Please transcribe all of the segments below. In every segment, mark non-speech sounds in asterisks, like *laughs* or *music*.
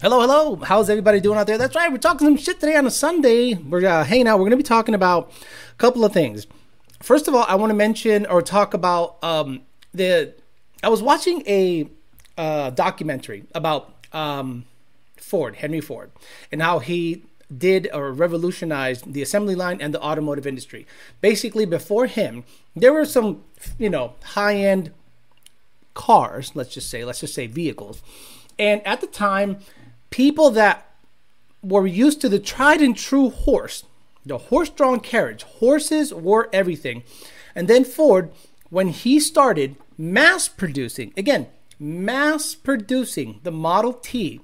Hello, hello. How's everybody doing out there? That's right. We're talking some shit today on a Sunday. We're uh, hanging out. We're going to be talking about a couple of things. First of all, I want to mention or talk about um, the. I was watching a uh, documentary about um, Ford, Henry Ford, and how he did or revolutionized the assembly line and the automotive industry. Basically, before him, there were some, you know, high end cars, let's just say, let's just say vehicles. And at the time, people that were used to the tried and true horse, the horse drawn carriage, horses were everything. And then Ford, when he started mass producing, again, mass producing the Model T,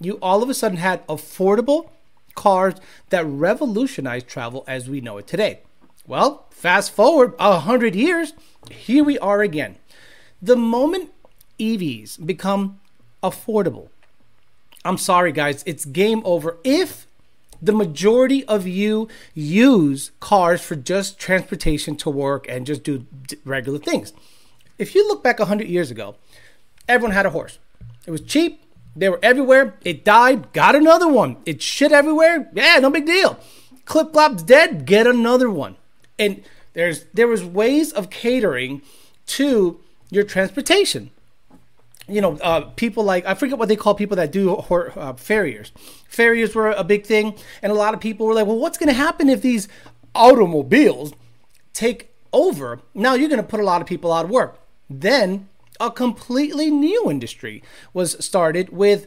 you all of a sudden had affordable cars that revolutionized travel as we know it today. Well, fast forward a hundred years, here we are again. The moment EVs become affordable, I'm sorry, guys, it's game over. If the majority of you use cars for just transportation to work and just do regular things. If you look back 100 years ago, everyone had a horse. It was cheap, they were everywhere. It died, got another one. It shit everywhere. Yeah, no big deal. Clip clop's dead, get another one. And there's there was ways of catering to your transportation. You know, uh, people like I forget what they call people that do uh, farriers. Farriers were a big thing, and a lot of people were like, "Well, what's going to happen if these automobiles take over?" Now you're going to put a lot of people out of work. Then a completely new industry was started with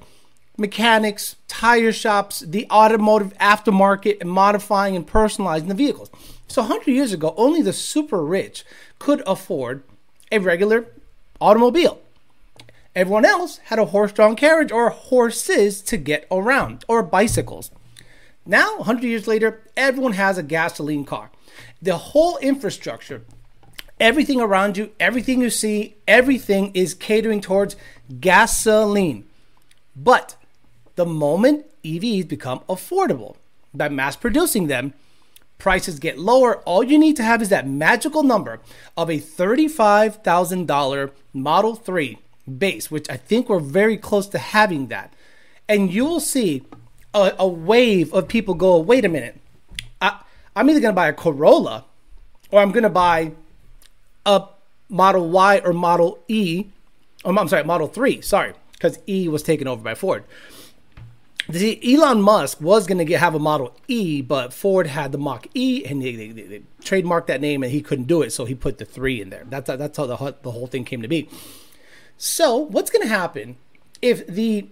mechanics, tire shops, the automotive aftermarket, and modifying and personalizing the vehicles. So 100 years ago, only the super rich could afford a regular automobile. Everyone else had a horse drawn carriage or horses to get around, or bicycles. Now, 100 years later, everyone has a gasoline car. The whole infrastructure everything around you, everything you see, everything is catering towards gasoline. But the moment EVs become affordable by mass producing them, prices get lower. All you need to have is that magical number of a $35,000 Model 3 base, which I think we're very close to having that. And you will see a, a wave of people go, wait a minute, I, I'm either going to buy a Corolla or I'm going to buy a Model Y or Model E. Oh, I'm sorry, Model 3, sorry, because E was taken over by Ford. The Elon Musk was going to have a Model E, but Ford had the Mach E, and they, they, they, trademarked that name, and he couldn't do it, so he put the three in there. That's that's how the the whole thing came to be. So, what's going to happen if the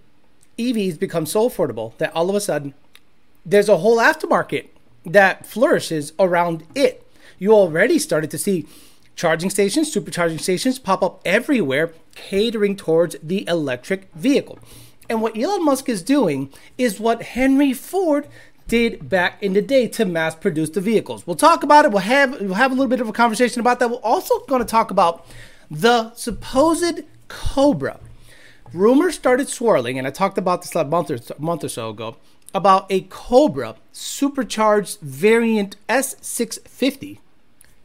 EVs become so affordable that all of a sudden there's a whole aftermarket that flourishes around it? You already started to see Charging stations, supercharging stations pop up everywhere, catering towards the electric vehicle. And what Elon Musk is doing is what Henry Ford did back in the day to mass produce the vehicles. We'll talk about it. We'll have we'll have a little bit of a conversation about that. We're also going to talk about the supposed Cobra. Rumors started swirling, and I talked about this a month or, month or so ago about a Cobra supercharged variant S650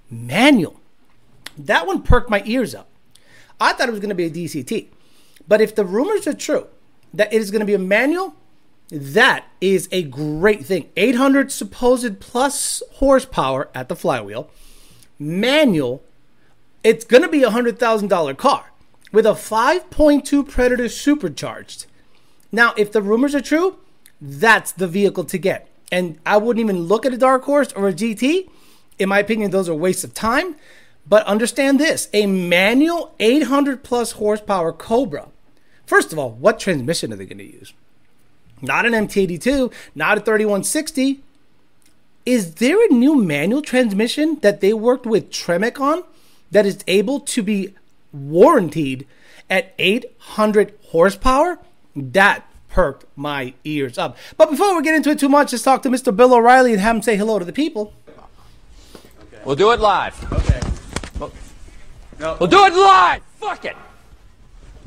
manual that one perked my ears up. I thought it was going to be a DCT. But if the rumors are true that it is going to be a manual, that is a great thing. 800 supposed plus horsepower at the flywheel, manual. It's going to be a $100,000 car with a 5.2 Predator supercharged. Now, if the rumors are true, that's the vehicle to get. And I wouldn't even look at a dark horse or a GT. In my opinion, those are waste of time. But understand this a manual 800 plus horsepower Cobra. First of all, what transmission are they going to use? Not an MT82, not a 3160. Is there a new manual transmission that they worked with Tremec on that is able to be warranted at 800 horsepower? That perked my ears up. But before we get into it too much, let's talk to Mr. Bill O'Reilly and have him say hello to the people. Okay. We'll do it live. Okay. No. We'll do it live. Fuck it.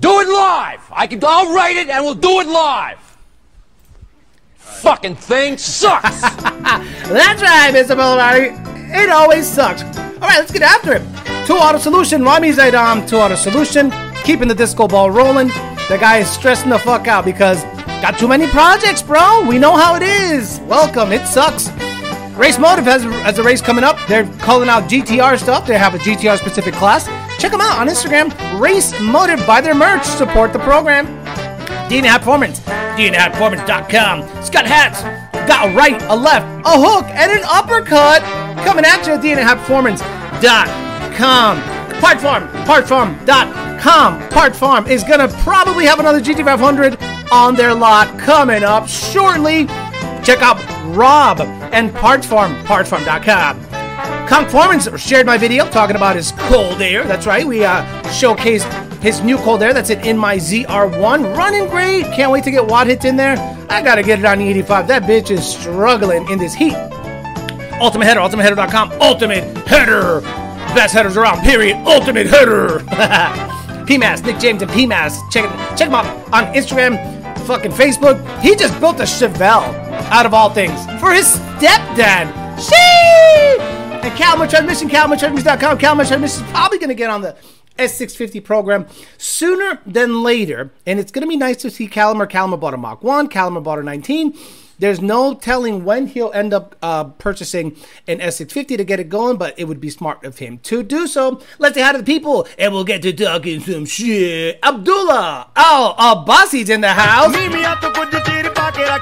Do it live. I can. I'll write it, and we'll do it live. Fucking thing sucks. *laughs* That's right, Mr. Bellari. It always sucks. All right, let's get after it. Two Auto Solution, Rami Zaidam, Two Auto Solution, keeping the disco ball rolling. The guy is stressing the fuck out because Got too many projects, bro. We know how it is. Welcome. It sucks. Race Motive has, has a race coming up. They're calling out GTR stuff. They have a GTR specific class. Check them out on Instagram. Race Motive. Buy their merch. Support the program. DNA Hat Performance. DNAHatPerformance.com. Scott Hats. Got a right, a left, a hook, and an uppercut. Coming at you at DNAHatPerformance.com. Part Farm. Partfarm.com. Part Farm is going to probably have another GT500 on their lot coming up shortly. Check out Rob and Parts Farm, partfarm.com. Conformance shared my video talking about his cold air. That's right. We uh, showcased his new cold air. That's it in my ZR1. Running great. Can't wait to get Watt hits in there. I got to get it on the 85. That bitch is struggling in this heat. Ultimate Header, ultimateheader.com. Ultimate Header. Best headers around, period. Ultimate Header. *laughs* PMAS, Nick James and PMAS. Check, check him out on Instagram, fucking Facebook. He just built a Chevelle out of all things for his stepdad. Shee! And Calmer Transmission, CalmerTransmission.com. Calmer Transmission is probably going to get on the S650 program sooner than later. And it's going to be nice to see Calmer. Calmer bought a Mach 1, Calmer bought a 19. There's no telling when he'll end up uh, purchasing an S650 to get it going, but it would be smart of him to do so. Let's say hi to the people, and we'll get to talking some shit. Abdullah Al Abbasi's in the house.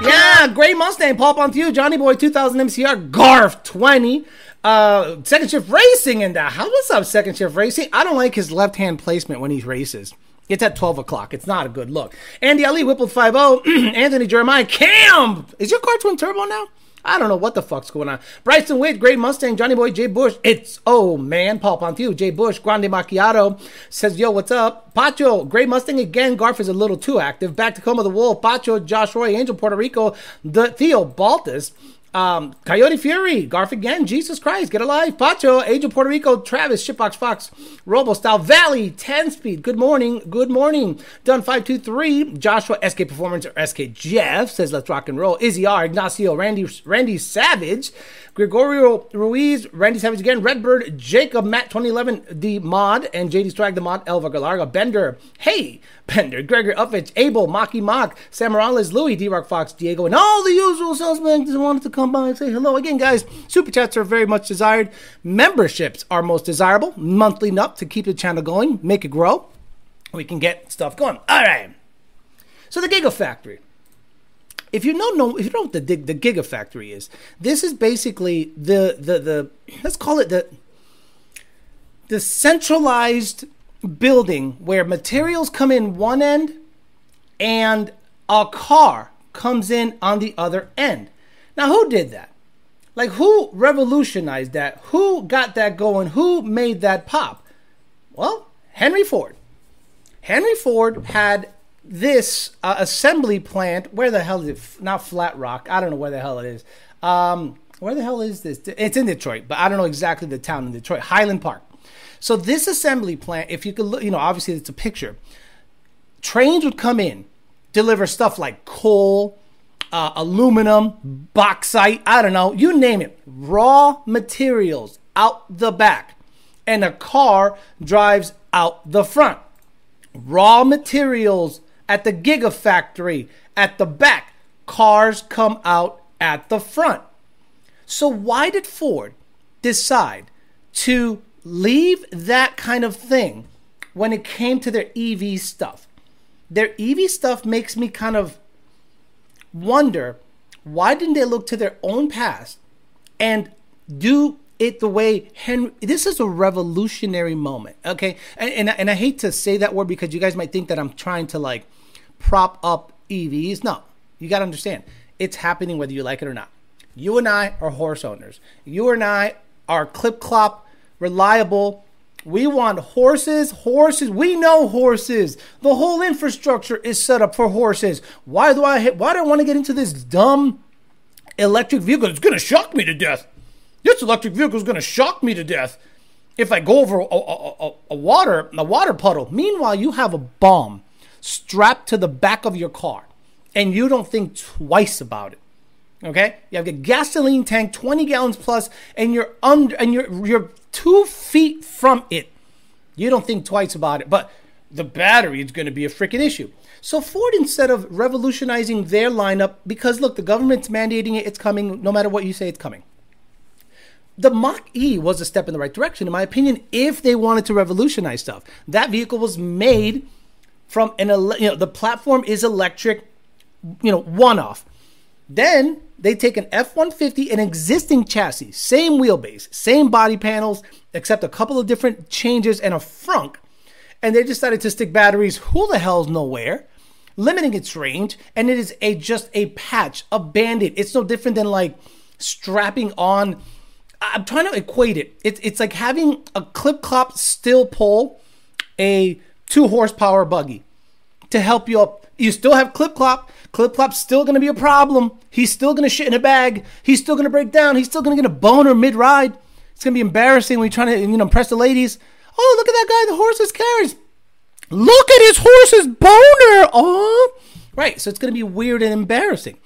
Yeah, great Mustang, Paul you, Johnny Boy 2000 MCR, Garf 20. Uh, second shift racing in the house. What's up, second shift racing? I don't like his left hand placement when he races. It's at 12 o'clock. It's not a good look. Andy Ali, Whipple 50, *clears throat* Anthony Jeremiah, Cam. Is your car twin turbo now? I don't know what the fuck's going on. Bryson Witt, Great Mustang, Johnny Boy, Jay Bush. It's, oh man, Paul Pontieu, Jay Bush, Grande Macchiato says, yo, what's up? Pacho, Great Mustang again. Garf is a little too active. Back to Coma the Wolf, Pacho, Josh Roy, Angel Puerto Rico, the Theo Baltus. Um, Coyote Fury, Garf again, Jesus Christ, get alive, Pacho, Age of Puerto Rico, Travis, Shipbox Fox, Robo Style Valley, 10 Speed, good morning, good morning, Done 523, Joshua, SK Performance, or SK Jeff, says let's rock and roll, Izzy R, Ignacio, Randy, Randy Savage, Gregorio Ruiz, Randy Savage again, Redbird, Jacob, Matt 2011, the mod, and JD Strag, the mod, Elva Galarga, Bender, hey, Bender, Gregor Uppich, Abel, Maki Mock, Sam Morales, Louis, D Rock Fox, Diego, and all the usual suspects wanted to come by and say hello again, guys. Super chats are very much desired. Memberships are most desirable. Monthly up to keep the channel going, make it grow. We can get stuff going. All right. So the Gigafactory. If you don't know, if you know what the the Gigafactory is, this is basically the the the let's call it the the centralized building where materials come in one end and a car comes in on the other end. Now, who did that? Like, who revolutionized that? Who got that going? Who made that pop? Well, Henry Ford. Henry Ford had this uh, assembly plant. Where the hell is it? Not Flat Rock. I don't know where the hell it is. Um, where the hell is this? It's in Detroit, but I don't know exactly the town in Detroit. Highland Park. So this assembly plant, if you could look, you know, obviously it's a picture. Trains would come in, deliver stuff like coal, uh, aluminum, bauxite, I don't know, you name it, raw materials out the back. And a car drives out the front. Raw materials at the gigafactory at the back. Cars come out at the front. So, why did Ford decide to leave that kind of thing when it came to their EV stuff? Their EV stuff makes me kind of wonder why didn't they look to their own past and do it the way Henry. This is a revolutionary moment, okay? And, and, and I hate to say that word because you guys might think that I'm trying to like prop up EVs. No, you got to understand it's happening whether you like it or not. You and I are horse owners. You and I are clip clop, reliable. We want horses, horses. We know horses. The whole infrastructure is set up for horses. Why do I why do I want to get into this dumb electric vehicle? It's going to shock me to death. This electric vehicle is going to shock me to death if I go over a, a, a, a, water a water puddle. Meanwhile, you have a bomb strapped to the back of your car, and you don't think twice about it. Okay, you have a gasoline tank, twenty gallons plus, and you're under and you're you're two feet from it. You don't think twice about it. But the battery is going to be a freaking issue. So Ford, instead of revolutionizing their lineup, because look, the government's mandating it, it's coming. No matter what you say, it's coming. The Mach E was a step in the right direction, in my opinion, if they wanted to revolutionize stuff. That vehicle was made from an, you know, the platform is electric, you know, one off. Then they take an F 150, an existing chassis, same wheelbase, same body panels, except a couple of different changes and a frunk. And they decided to stick batteries who the hell's nowhere, limiting its range. And it is a just a patch, a bandit. It's no different than like strapping on. I'm trying to equate it. It's, it's like having a clip clop steel pull a two horsepower buggy to help you up. You still have clip clop. Clip clop's still going to be a problem. He's still going to shit in a bag. He's still going to break down. He's still going to get a boner mid ride. It's going to be embarrassing when you're trying to you know impress the ladies. Oh, look at that guy. The horses carriage. Look at his horse's boner. Oh, right. So it's going to be weird and embarrassing.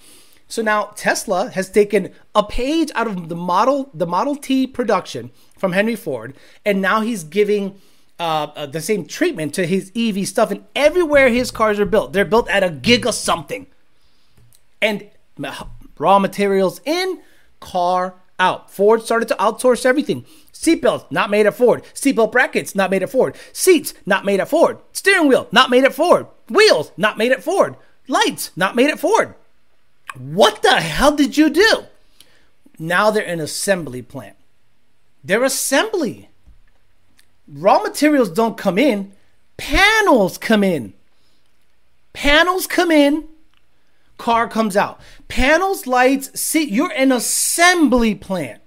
So now Tesla has taken a page out of the model the Model T production from Henry Ford, and now he's giving uh, uh, the same treatment to his EV stuff. And everywhere his cars are built, they're built at a gig of something. And raw materials in, car out. Ford started to outsource everything. Seatbelts, not made at Ford. Seatbelt brackets, not made at Ford. Seats, not made at Ford. Steering wheel, not made at Ford. Wheels, not made at Ford. Lights, not made at Ford. What the hell did you do? Now they're an assembly plant. They're assembly. Raw materials don't come in, panels come in. Panels come in, car comes out. Panels, lights, see, you're an assembly plant.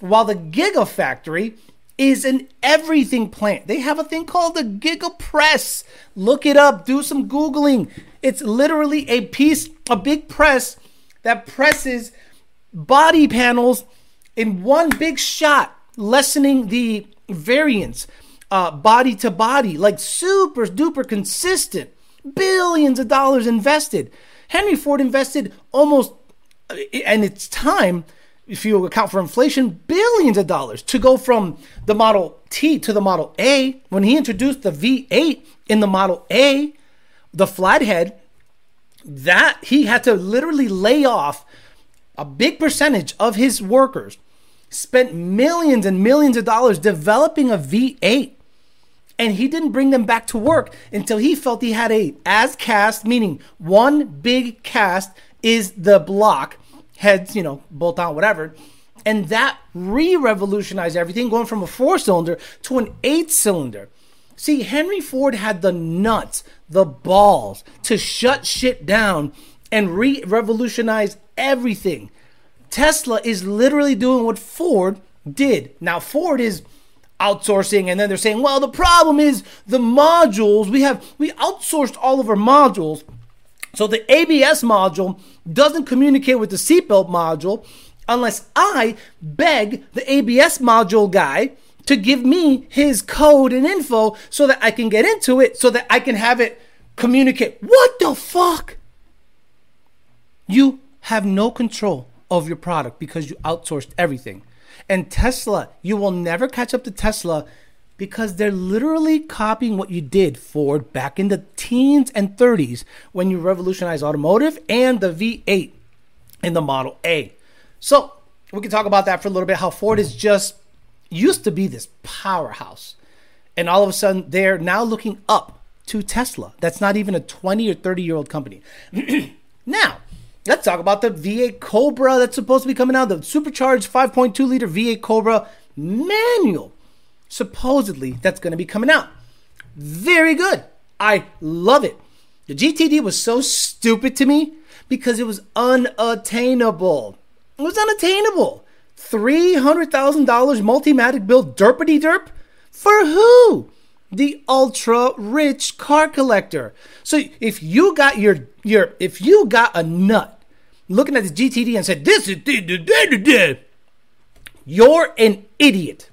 While the Gigafactory is an everything plant. They have a thing called the Gigapress. Look it up, do some Googling. It's literally a piece, a big press that presses body panels in one big shot, lessening the variance, uh, body to body, like super duper consistent. Billions of dollars invested. Henry Ford invested almost, uh, and it's time, if you account for inflation, billions of dollars to go from the Model T to the Model A. When he introduced the V8 in the Model A, the flathead, that he had to literally lay off a big percentage of his workers, spent millions and millions of dollars developing a V8 and he didn't bring them back to work until he felt he had a as cast, meaning one big cast is the block, heads, you know, bolt on, whatever. And that re revolutionized everything, going from a four cylinder to an eight cylinder. See, Henry Ford had the nuts, the balls to shut shit down and re revolutionize everything. Tesla is literally doing what Ford did. Now, Ford is outsourcing and then they're saying well the problem is the modules. We have we outsourced all of our modules. So the abs module doesn't communicate with the seatbelt module unless i beg the abs module guy to give me his code and info so that i can get into it so that i can have it communicate. What the fuck? You have no control of your product because you outsourced everything and Tesla, you will never catch up to Tesla because they're literally copying what you did Ford back in the teens and 30s when you revolutionized automotive and the V8 in the Model A. So we can talk about that for a little bit. How Ford is just used to be this powerhouse, and all of a sudden they're now looking up to Tesla. That's not even a 20 or 30 year old company. *clears throat* now, Let's talk about the V8 Cobra that's supposed to be coming out, the supercharged 5.2 liter V8 Cobra manual. Supposedly, that's going to be coming out. Very good. I love it. The GTD was so stupid to me because it was unattainable. It was unattainable. $300,000 Multimatic build derpity derp? For who? The ultra rich car collector. So if you got your your if you got a nut looking at the GTD and said, This is. The You're an idiot.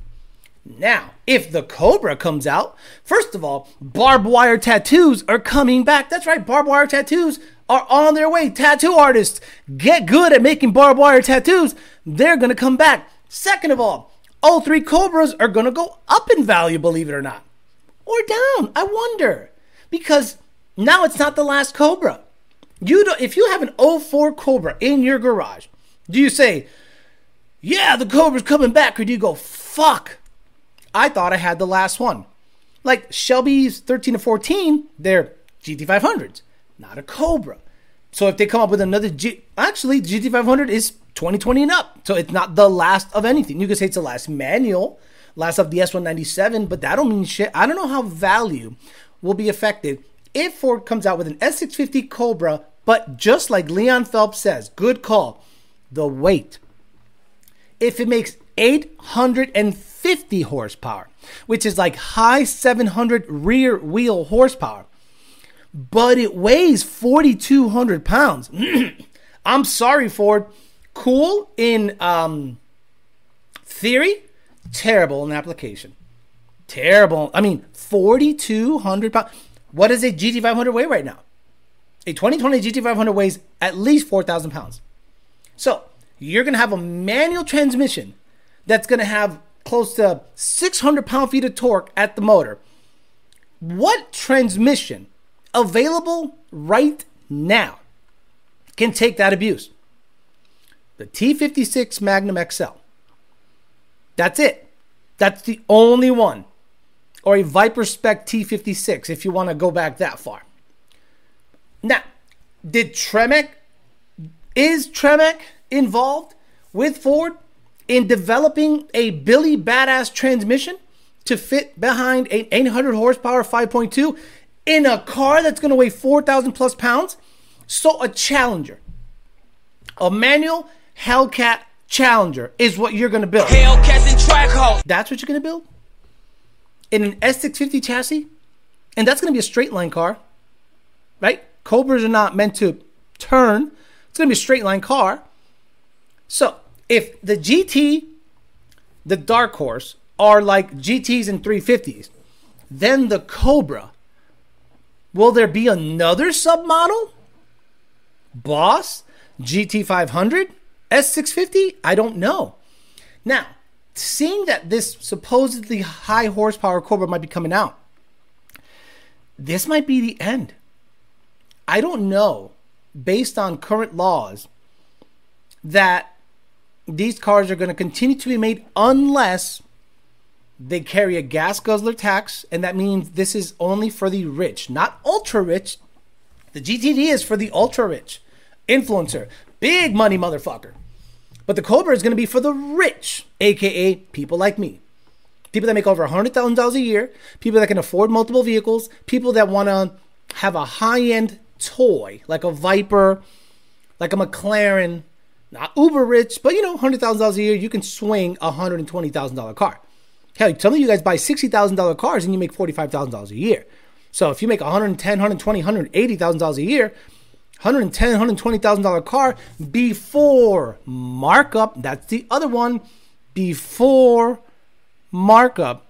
Now, if the Cobra comes out, first of all, barbed wire tattoos are coming back. That's right, barbed wire tattoos are on their way. Tattoo artists get good at making barbed wire tattoos. They're going to come back. Second of all, all three Cobras are going to go up in value, believe it or not. Or down. I wonder. because now it's not the last Cobra. You don't, if you have an 04 Cobra in your garage, do you say, "Yeah, the Cobra's coming back," or do you go, "Fuck, I thought I had the last one"? Like Shelby's 13 to 14, they're GT500s, not a Cobra. So if they come up with another G, actually GT500 is 2020 and up, so it's not the last of anything. You could say it's the last manual, last of the S197, but that don't mean shit. I don't know how value will be affected if Ford comes out with an S650 Cobra, but just like Leon Phelps says, good call, the weight. If it makes 850 horsepower, which is like high 700 rear wheel horsepower, but it weighs 4,200 pounds. *clears throat* I'm sorry, Ford. Cool in um, theory, terrible in application. Terrible. I mean, 4,200 pounds. What does a GT500 weigh right now? A 2020 GT500 weighs at least 4,000 pounds. So you're going to have a manual transmission that's going to have close to 600 pound feet of torque at the motor. What transmission available right now can take that abuse? The T56 Magnum XL. That's it. That's the only one. Or a Viper Spec T56 if you want to go back that far. Now, did Tremec, is Tremec involved with Ford in developing a Billy Badass transmission to fit behind an 800 horsepower 5.2 in a car that's going to weigh 4,000 plus pounds? So, a Challenger, a manual Hellcat Challenger is what you're going to build. Hellcats and track That's what you're going to build? In an S650 chassis? And that's going to be a straight line car, right? Cobras are not meant to turn. It's going to be a straight line car. So, if the GT, the Dark Horse, are like GTs and 350s, then the Cobra, will there be another submodel? Boss? GT500? S650? I don't know. Now, seeing that this supposedly high horsepower Cobra might be coming out, this might be the end. I don't know, based on current laws, that these cars are going to continue to be made unless they carry a gas guzzler tax, and that means this is only for the rich, not ultra rich. The GTD is for the ultra rich influencer, big money motherfucker. But the Cobra is going to be for the rich, aka people like me. People that make over $100,000 a year, people that can afford multiple vehicles, people that want to have a high end toy like a Viper, like a McLaren, not uber rich, but you know, $100,000 a year, you can swing a $120,000 car. Hell, some of you guys buy $60,000 cars and you make $45,000 a year. So if you make 110, 120, 180,000 dollars a year, 110, 120,000 dollar car before markup, that's the other one, before markup,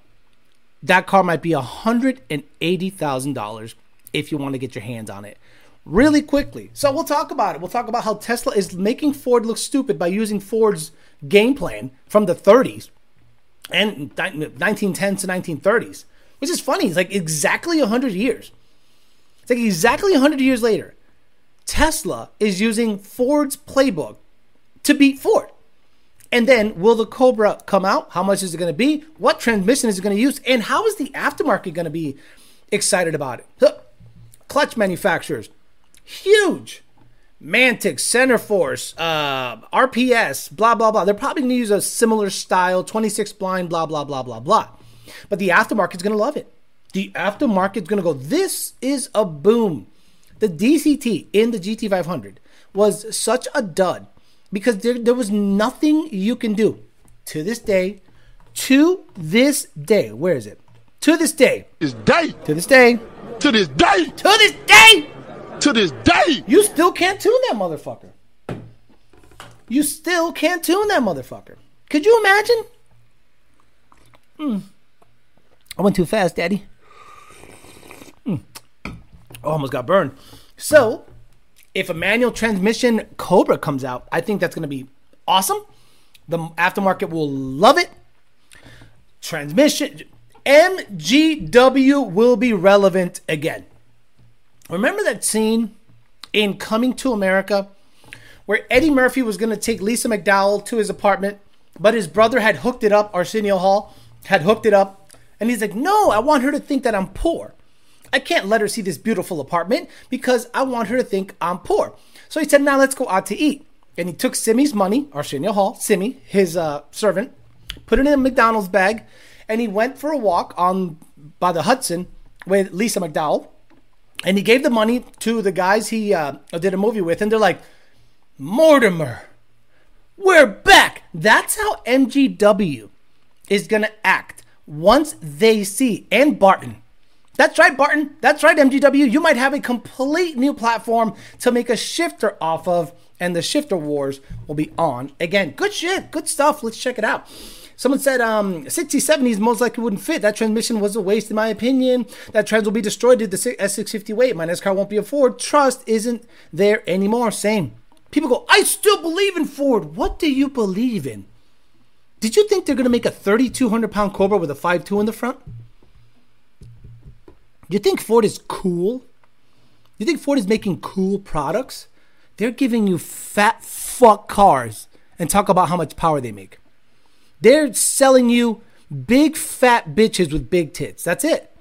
that car might be $180,000 if you want to get your hands on it really quickly. So we'll talk about it. We'll talk about how Tesla is making Ford look stupid by using Ford's game plan from the 30s and 1910s to 1930s, which is funny. It's like exactly 100 years. It's like exactly 100 years later. Tesla is using Ford's playbook to beat Ford. And then will the Cobra come out? How much is it going to be? What transmission is it going to use? And how is the aftermarket going to be excited about it? Clutch manufacturers, huge. Mantic, Centerforce, uh, RPS, blah, blah, blah. They're probably going to use a similar style, 26 spline, blah, blah, blah, blah, blah. But the aftermarket's going to love it. The aftermarket's going to go, this is a boom. The DCT in the GT500 was such a dud because there, there was nothing you can do to this day. To this day, where is it? To this day. This day. To this day. To this day. To this day. To this day. You still can't tune that motherfucker. You still can't tune that motherfucker. Could you imagine? Hmm. I went too fast, Daddy. Hmm. Oh, almost got burned. So, if a manual transmission Cobra comes out, I think that's going to be awesome. The aftermarket will love it. Transmission MGW will be relevant again. Remember that scene in Coming to America where Eddie Murphy was going to take Lisa McDowell to his apartment, but his brother had hooked it up, Arsenio Hall had hooked it up, and he's like, No, I want her to think that I'm poor. I can't let her see this beautiful apartment because I want her to think I'm poor. So he said, Now let's go out to eat. And he took Semmi's money, Arsenio Hall, Semmi, his uh, servant, put it in a McDonald's bag, and he went for a walk on by the Hudson with Lisa McDowell. And he gave the money to the guys he uh, did a movie with, and they're like, Mortimer, we're back. That's how MGW is going to act once they see, and Barton. That's right, Barton. That's right, MGW. You might have a complete new platform to make a shifter off of, and the shifter wars will be on again. Good shit. Good stuff. Let's check it out. Someone said um, 60, 70s most likely wouldn't fit. That transmission was a waste, in my opinion. That trans will be destroyed did the S650 weight. My next car won't be a Ford. Trust isn't there anymore. Same. People go, I still believe in Ford. What do you believe in? Did you think they're going to make a 3,200 pound Cobra with a 5.2 in the front? You think Ford is cool? You think Ford is making cool products? They're giving you fat fuck cars and talk about how much power they make. They're selling you big fat bitches with big tits. That's it.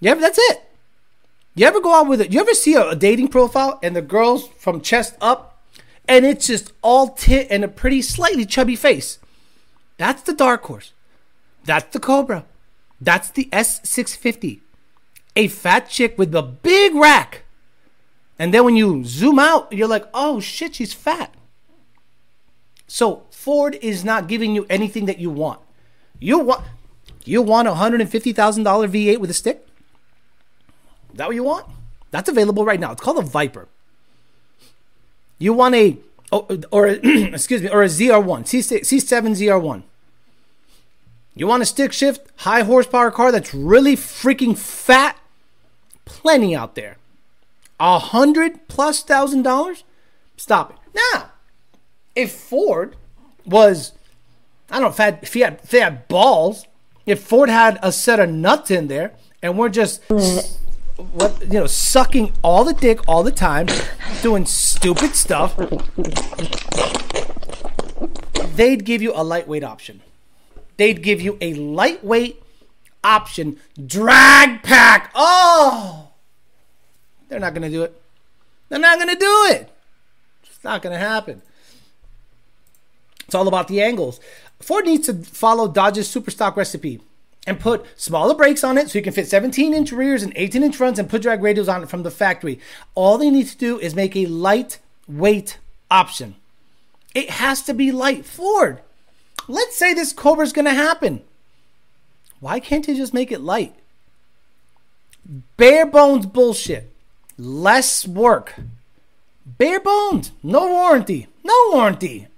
Yeah, that's it. You ever go out with it? You ever see a, a dating profile and the girls from chest up and it's just all tit and a pretty slightly chubby face? That's the dark horse. That's the Cobra. That's the S650. A fat chick with a big rack. And then when you zoom out, you're like, oh shit, she's fat. So Ford is not giving you anything that you want. You want you want a hundred and fifty thousand dollar V8 with a stick? Is that what you want? That's available right now. It's called a Viper. You want a oh, or *clears throat* excuse me, or a ZR1, C6, C7 ZR1. You want a stick shift, high horsepower car that's really freaking fat? Plenty out there. A hundred plus thousand dollars? Stop it. Now, if Ford was, I don't know if, had, if, he had, if they had balls, if Ford had a set of nuts in there, and we're just, what you know, sucking all the dick all the time, doing stupid stuff, they'd give you a lightweight option. They'd give you a lightweight option, drag pack. Oh, they're not gonna do it. They're not gonna do it. It's not gonna happen. It's all about the angles. Ford needs to follow Dodge's super stock recipe and put smaller brakes on it so you can fit 17 inch rears and 18 inch fronts and put drag radials on it from the factory. All they need to do is make a lightweight option. It has to be light. Ford, let's say this Cobra is going to happen. Why can't you just make it light? Bare bones bullshit. Less work. Bare bones. No warranty. No warranty.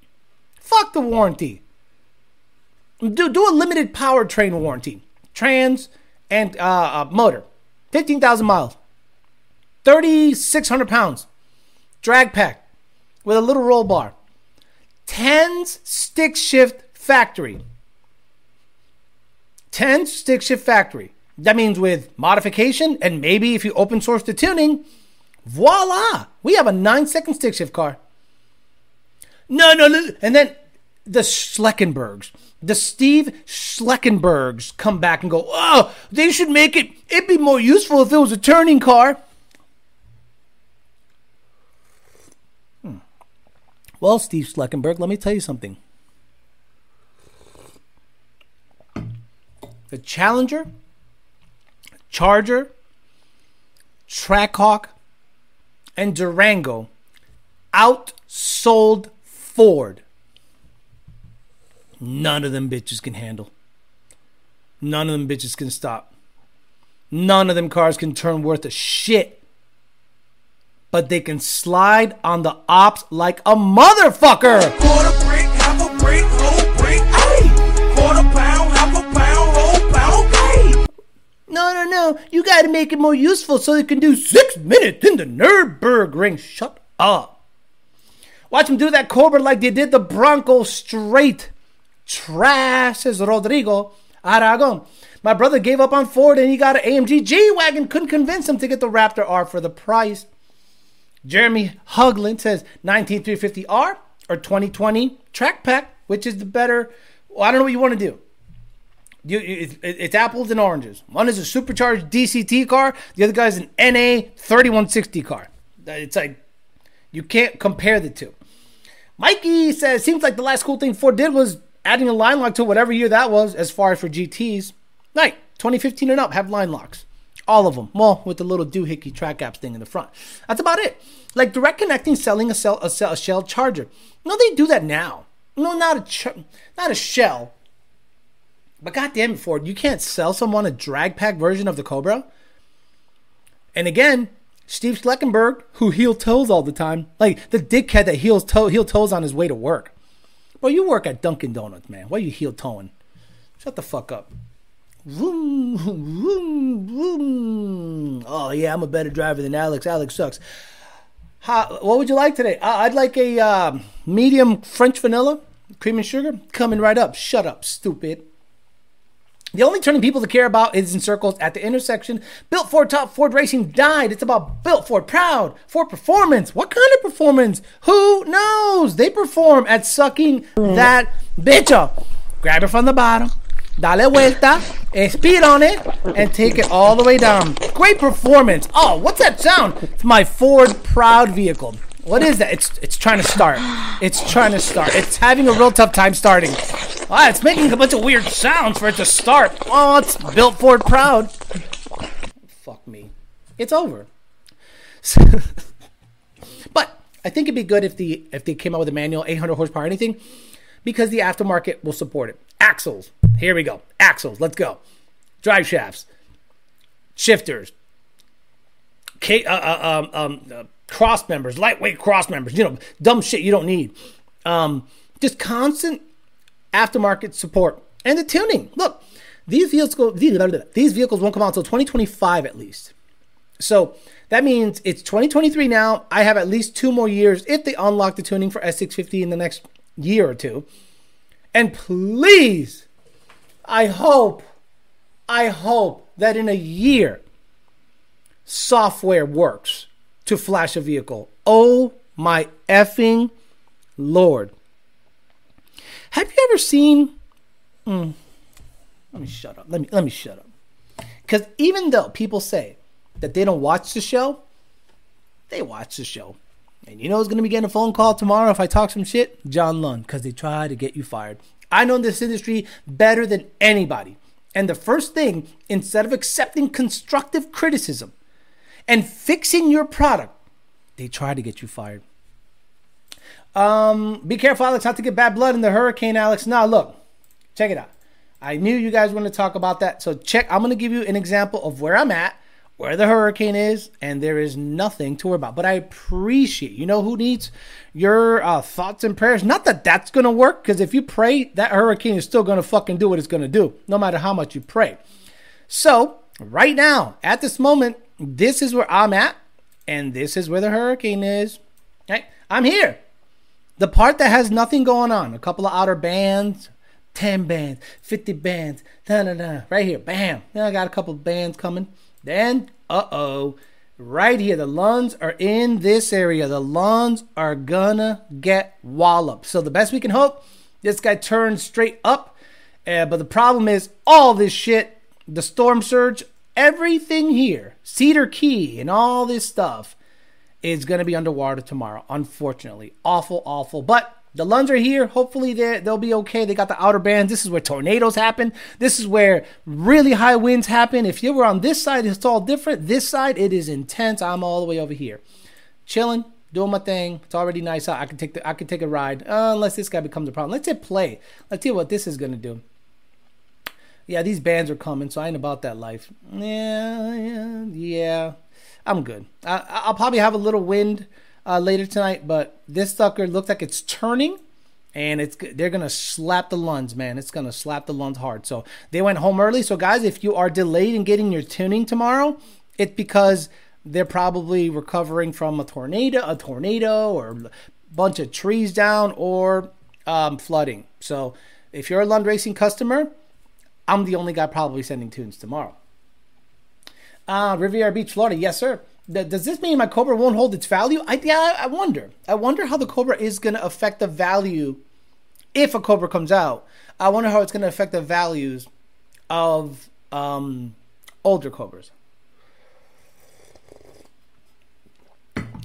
Fuck the warranty. Do do a limited powertrain warranty, trans and uh, uh, motor, fifteen thousand miles, thirty six hundred pounds, drag pack with a little roll bar, tens stick shift factory, tens stick shift factory. That means with modification and maybe if you open source the tuning, voila, we have a nine second stick shift car. No, no, no. And then the Schleckenbergs, the Steve Schleckenbergs come back and go, oh, they should make it, it'd be more useful if it was a turning car. Hmm. Well, Steve Schleckenberg, let me tell you something. The Challenger, Charger, Trackhawk, and Durango outsold Ford. None of them bitches can handle. None of them bitches can stop. None of them cars can turn worth a shit. But they can slide on the ops like a motherfucker. Quarter brick, half a brick, whole brick, ayy. Quarter pound, half a pound, whole pound, ayy. No, no, no. You got to make it more useful so they can do six minutes in the Nürburgring. Shut up. Watch them do that Cobra like they did the Bronco straight. Trash, says Rodrigo Aragon. My brother gave up on Ford and he got an AMG G Wagon. Couldn't convince him to get the Raptor R for the price. Jeremy Hugland says 19350R or 2020 Track Pack, which is the better. Well, I don't know what you want to do. You, it's, it's apples and oranges. One is a supercharged DCT car. The other guy's an NA 3160 car. It's like you can't compare the two. Mikey says, seems like the last cool thing Ford did was adding a line lock to whatever year that was, as far as for GTs. Right, 2015 and up have line locks. All of them. Well, with the little doohickey track apps thing in the front. That's about it. Like direct connecting, selling a, cell, a, cell, a shell charger. No, they do that now. No, not a ch- not a shell. But goddamn it, Ford, you can't sell someone a drag pack version of the Cobra. And again, Steve Schleckenberg, who heel toes all the time, like the dickhead that heels toe heel toes on his way to work. Bro, you work at Dunkin' Donuts, man. Why are you heel toeing? Shut the fuck up. Vroom, vroom, vroom. Oh yeah, I'm a better driver than Alex. Alex sucks. How, what would you like today? Uh, I'd like a uh, medium French vanilla, cream and sugar. Coming right up. Shut up, stupid. The only turning people to care about is in circles at the intersection. Built Ford Tough Ford Racing died. It's about Built Ford Proud, Ford Performance. What kind of performance? Who knows? They perform at sucking that bitch up. Grab it from the bottom, dale vuelta, speed on it, and take it all the way down. Great performance. Oh, what's that sound? It's my Ford Proud vehicle. What is that? It's it's trying to start. It's trying to start. It's having a real tough time starting. Ah, it's making a bunch of weird sounds for it to start. Oh, it's built Ford proud. Fuck me. It's over. *laughs* but I think it'd be good if the if they came out with a manual 800 horsepower anything because the aftermarket will support it. Axles. Here we go. Axles. Let's go. Drive shafts. Shifters. K, uh, uh, um, um, uh, cross members, lightweight cross members, you know, dumb shit you don't need. Um, just constant aftermarket support and the tuning. Look, these vehicles these vehicles won't come out until 2025 at least. So that means it's 2023 now. I have at least two more years if they unlock the tuning for S650 in the next year or two. And please, I hope, I hope that in a year, software works to flash a vehicle. Oh my effing lord. Have you ever seen mm, Let me shut up. Let me let me shut up. Cuz even though people say that they don't watch the show, they watch the show. And you know who's going to be getting a phone call tomorrow if I talk some shit? John Lund, because they try to get you fired. I know this industry better than anybody. And the first thing, instead of accepting constructive criticism, and fixing your product, they try to get you fired. Um, be careful, Alex, not to get bad blood in the hurricane, Alex. Now, look, check it out. I knew you guys were going to talk about that. So, check. I'm going to give you an example of where I'm at, where the hurricane is, and there is nothing to worry about. But I appreciate, you know, who needs your uh, thoughts and prayers. Not that that's going to work, because if you pray, that hurricane is still going to fucking do what it's going to do, no matter how much you pray. So, right now, at this moment, this is where I'm at, and this is where the hurricane is. Right? I'm here. The part that has nothing going on, a couple of outer bands, 10 bands, 50 bands, da da da, right here, bam. Then I got a couple of bands coming. Then, uh oh, right here, the Lunds are in this area. The Lunds are gonna get walloped. So the best we can hope, this guy turns straight up. Uh, but the problem is, all this shit, the storm surge, everything here, Cedar Key and all this stuff is going to be underwater tomorrow, unfortunately. Awful, awful. But the Lunds are here. Hopefully they'll be okay. They got the outer bands. This is where tornadoes happen. This is where really high winds happen. If you were on this side, it's all different. This side, it is intense. I'm all the way over here. Chilling, doing my thing. It's already nice out. I can take the, I can take a ride. Uh, unless this guy becomes a problem. Let's hit play. Let's see what this is going to do yeah, these bands are coming, so I ain't about that life. Yeah, yeah, yeah. I'm good. I, will probably have a little wind uh, later tonight, but this sucker looks like it's turning, and it's they're gonna slap the lunds, man. It's gonna slap the lunds hard. So they went home early. So guys, if you are delayed in getting your tuning tomorrow, it's because they're probably recovering from a tornado, a tornado, or a bunch of trees down, or um, flooding. So if you're a Lund Racing customer I'm the only guy probably sending tunes tomorrow. Uh, Riviera Beach, Florida. Yes, sir. Does this mean my Cobra won't hold its value? I, yeah, I wonder. I wonder how the Cobra is going to affect the value if a Cobra comes out. I wonder how it's going to affect the values of um, older Cobras.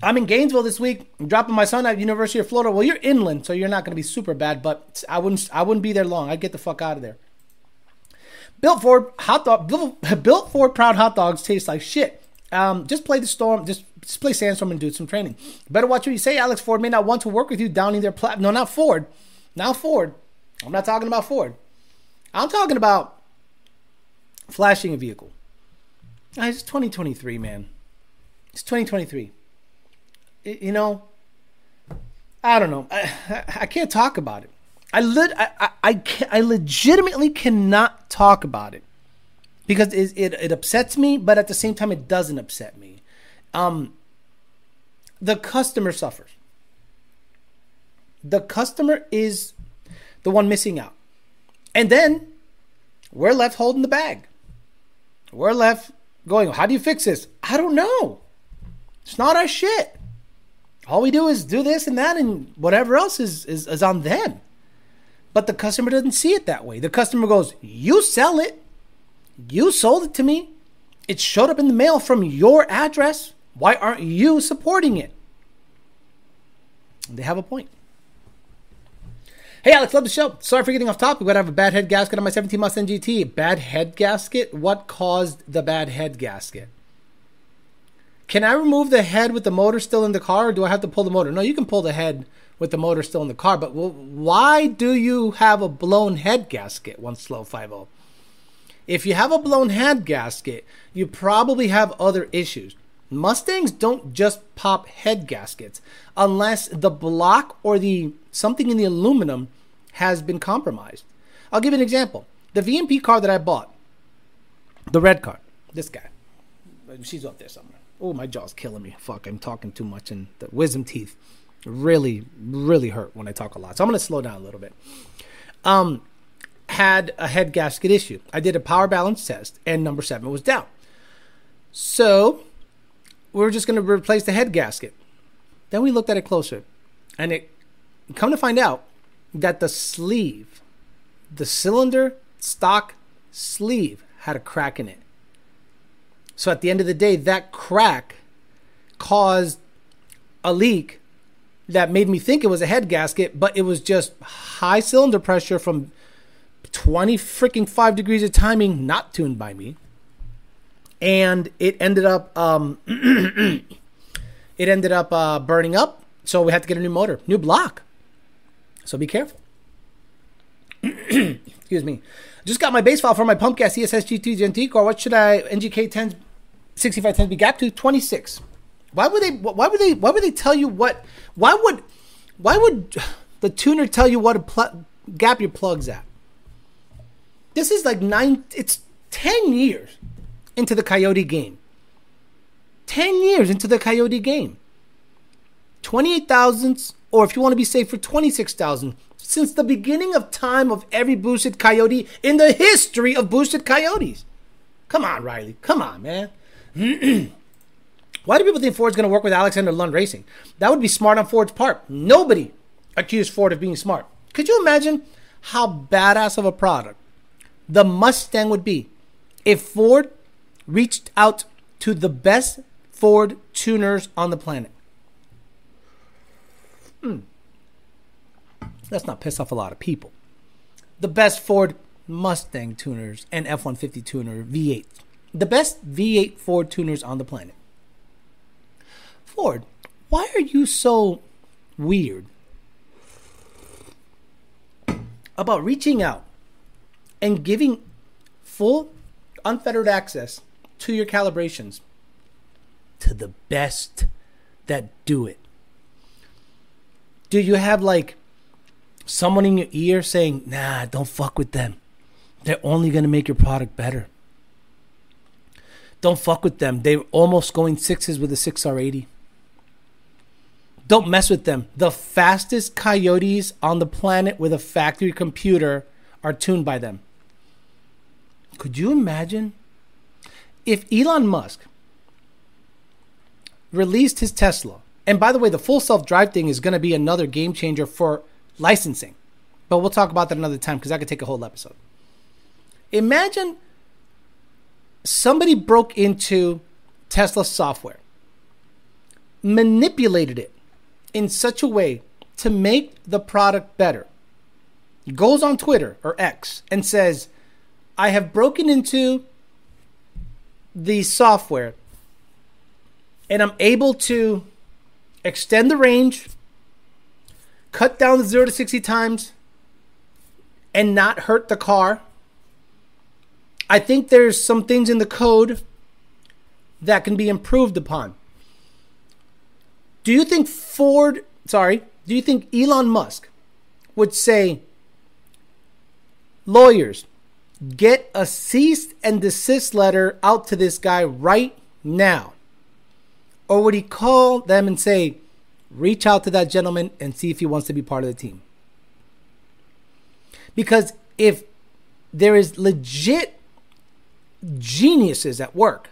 I'm in Gainesville this week. I'm dropping my son at University of Florida. Well, you're inland, so you're not going to be super bad, but I wouldn't. I wouldn't be there long. I'd get the fuck out of there. Built Ford hot dog. Built, Ford Proud hot dogs taste like shit. Um, just play the storm. Just, just play Sandstorm and do some training. Better watch what you say. Alex Ford may not want to work with you downing their plat. No, not Ford. Now Ford. I'm not talking about Ford. I'm talking about flashing a vehicle. Ah, It's 2023, man. It's 2023. Y- You know, I don't know. I, I can't talk about it. I, lit, I, I, I, can, I legitimately cannot talk about it because it, it, it upsets me, but at the same time, it doesn't upset me. Um, the customer suffers. The customer is the one missing out. And then we're left holding the bag. We're left going, how do you fix this? I don't know. It's not our shit. All we do is do this and that, and whatever else is, is, is on them. But the customer doesn't see it that way. The customer goes, You sell it. You sold it to me. It showed up in the mail from your address. Why aren't you supporting it? They have a point. Hey Alex, love the show. Sorry for getting off topic, but I have a bad head gasket on my 17 Mustang GT. Bad head gasket? What caused the bad head gasket? Can I remove the head with the motor still in the car, or do I have to pull the motor? No, you can pull the head with the motor still in the car, but wh- why do you have a blown head gasket? One slow five zero. If you have a blown head gasket, you probably have other issues. Mustangs don't just pop head gaskets unless the block or the something in the aluminum has been compromised. I'll give an example. The VMP car that I bought, the red car, this guy, she's up there somewhere. Oh, my jaw's killing me. Fuck, I'm talking too much, and the wisdom teeth really, really hurt when I talk a lot. So I'm gonna slow down a little bit. Um, had a head gasket issue. I did a power balance test, and number seven was down. So we were just going to replace the head gasket. Then we looked at it closer, and it come to find out that the sleeve, the cylinder stock sleeve, had a crack in it. So at the end of the day, that crack caused a leak that made me think it was a head gasket, but it was just high cylinder pressure from 20 freaking 5 degrees of timing not tuned by me. And it ended up um, *clears throat* it ended up uh, burning up so we had to get a new motor new block. So be careful. *clears throat* Excuse me. Just got my base file for my pump gas css gt gen car. What should i ngk 10 6510 be gap to? 26 why would they why would they why would they tell you what why would why would the tuner tell you what a pl- gap your plugs at? This is like nine it's 10 years into the coyote game. 10 years into the coyote game. 28 thousandths or if you want to be safe for 26,000 since the beginning of time of every boosted coyote in the history of boosted coyotes. Come on riley come on man *clears throat* why do people think ford's going to work with alexander lund racing that would be smart on ford's part nobody accused ford of being smart could you imagine how badass of a product the Mustang would be if Ford reached out to the best Ford tuners on the planet. Hmm. Let's not piss off a lot of people. The best Ford Mustang tuners and F 150 tuner V8. The best V8 Ford tuners on the planet. Ford, why are you so weird about reaching out and giving full unfettered access to your calibrations to the best that do it. Do you have like someone in your ear saying, nah, don't fuck with them? They're only going to make your product better. Don't fuck with them. They're almost going sixes with a 6R80. Don't mess with them. The fastest coyotes on the planet with a factory computer are tuned by them. Could you imagine if Elon Musk released his Tesla? And by the way, the full self drive thing is going to be another game changer for licensing. But we'll talk about that another time because I could take a whole episode. Imagine somebody broke into Tesla software, manipulated it in such a way to make the product better, goes on Twitter or X and says, I have broken into the software and I'm able to extend the range, cut down the 0 to 60 times, and not hurt the car. I think there's some things in the code that can be improved upon. Do you think Ford, sorry, do you think Elon Musk would say, lawyers, get a cease and desist letter out to this guy right now? Or would he call them and say, reach out to that gentleman and see if he wants to be part of the team? Because if there is legit geniuses at work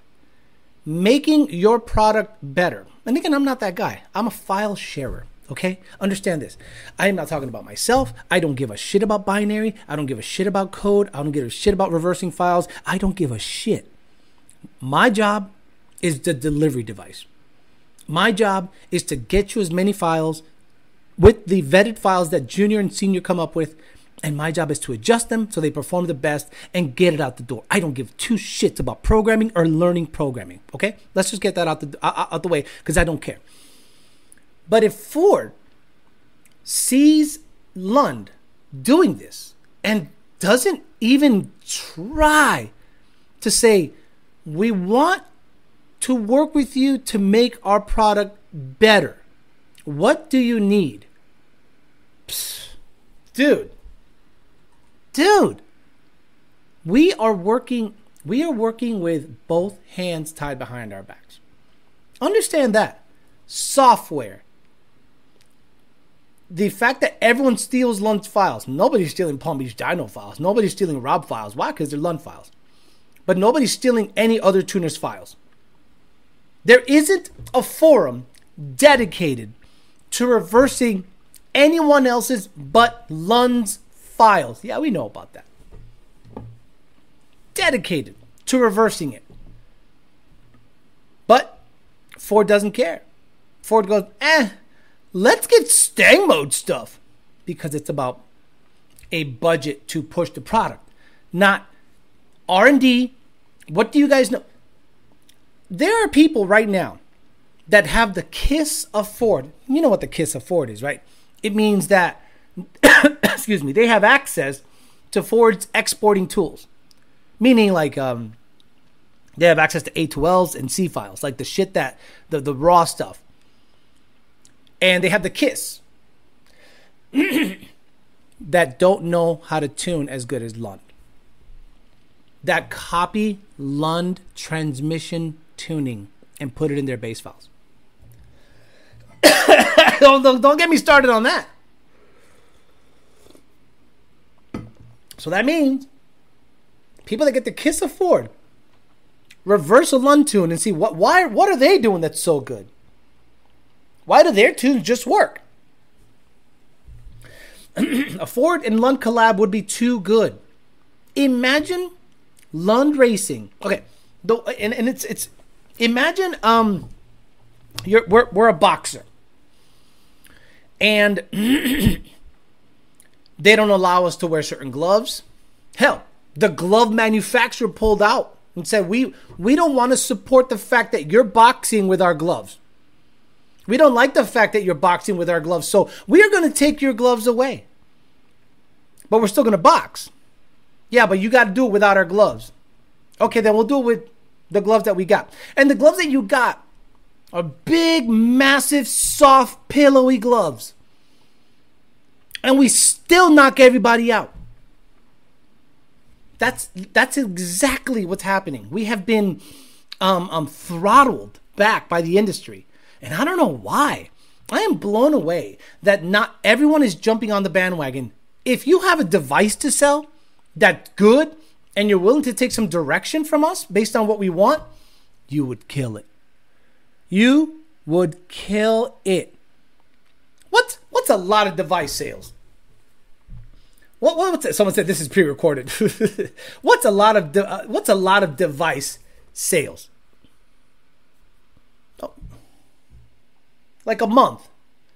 making your product better, and again, I'm not that guy, I'm a file sharer. Okay? Understand this. I am not talking about myself. I don't give a shit about binary. I don't give a shit about code. I don't give a shit about reversing files. I don't give a shit. My job is the delivery device. My job is to get you as many files with the vetted files that junior and senior come up with. And my job is to adjust them so they perform the best and get it out the door. I don't give two shits about programming or learning programming. Okay? Let's just get that out the, out, out the way because I don't care. But if Ford sees Lund doing this and doesn't even try to say, we want to work with you to make our product better. What do you need? Psst. Dude. Dude. We are working we are working with both hands tied behind our backs. Understand that. Software the fact that everyone steals Lund's files, nobody's stealing Palm Beach Dyno files, nobody's stealing Rob files. Why? Because they're Lund files. But nobody's stealing any other tuner's files. There isn't a forum dedicated to reversing anyone else's but Lund's files. Yeah, we know about that. Dedicated to reversing it. But Ford doesn't care. Ford goes, eh, let's get Stang mode stuff because it's about a budget to push the product, not R&D. What do you guys know? There are people right now that have the kiss of Ford. You know what the kiss of Ford is, right? It means that *coughs* excuse me, they have access to Ford's exporting tools. Meaning like um they have access to A2Ls and C files, like the shit that the, the raw stuff and they have the Kiss *coughs* that don't know how to tune as good as Lund. That copy Lund transmission tuning and put it in their base files. *coughs* don't, don't, don't get me started on that. So that means people that get the kiss of Ford reverse a Lund tune and see what why what are they doing that's so good. Why do their tunes just work? *clears throat* a Ford and Lund collab would be too good. Imagine Lund Racing. Okay, though, and, and it's it's imagine um, you're we're we're a boxer, and *clears throat* they don't allow us to wear certain gloves. Hell, the glove manufacturer pulled out and said we we don't want to support the fact that you're boxing with our gloves. We don't like the fact that you're boxing with our gloves, so we are going to take your gloves away. But we're still going to box. Yeah, but you got to do it without our gloves. Okay, then we'll do it with the gloves that we got. And the gloves that you got are big, massive, soft, pillowy gloves. And we still knock everybody out. That's that's exactly what's happening. We have been um, um, throttled back by the industry. And I don't know why. I am blown away that not everyone is jumping on the bandwagon. If you have a device to sell that's good, and you're willing to take some direction from us based on what we want, you would kill it. You would kill it. What what's a lot of device sales? What, what what's? Someone said this is pre-recorded. *laughs* what's a lot of de- uh, what's a lot of device sales? Oh. Like a month.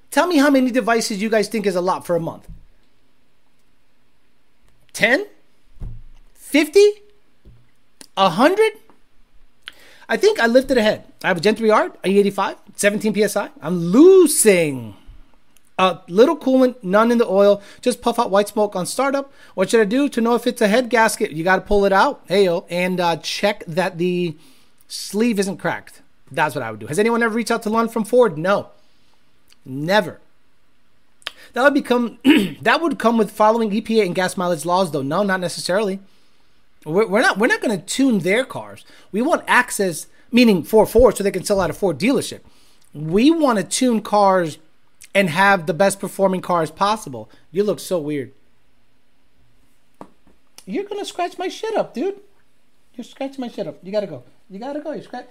Tell me how many devices you guys think is a lot for a month. 10? 50? 100? I think I lifted ahead. I have a Gen 3R, E85, 17 psi. I'm losing. A little coolant, none in the oil. Just puff out white smoke on startup. What should I do to know if it's a head gasket? You got to pull it out, hey yo, and uh, check that the sleeve isn't cracked. That's what I would do. Has anyone ever reached out to Lund from Ford? No, never. That would become *clears throat* that would come with following EPA and gas mileage laws, though. No, not necessarily. We're, we're not we're not going to tune their cars. We want access, meaning for Ford, so they can sell out a Ford dealership. We want to tune cars and have the best performing cars possible. You look so weird. You're gonna scratch my shit up, dude. You're scratching my shit up. You gotta go. You gotta go. *laughs* You're scratch.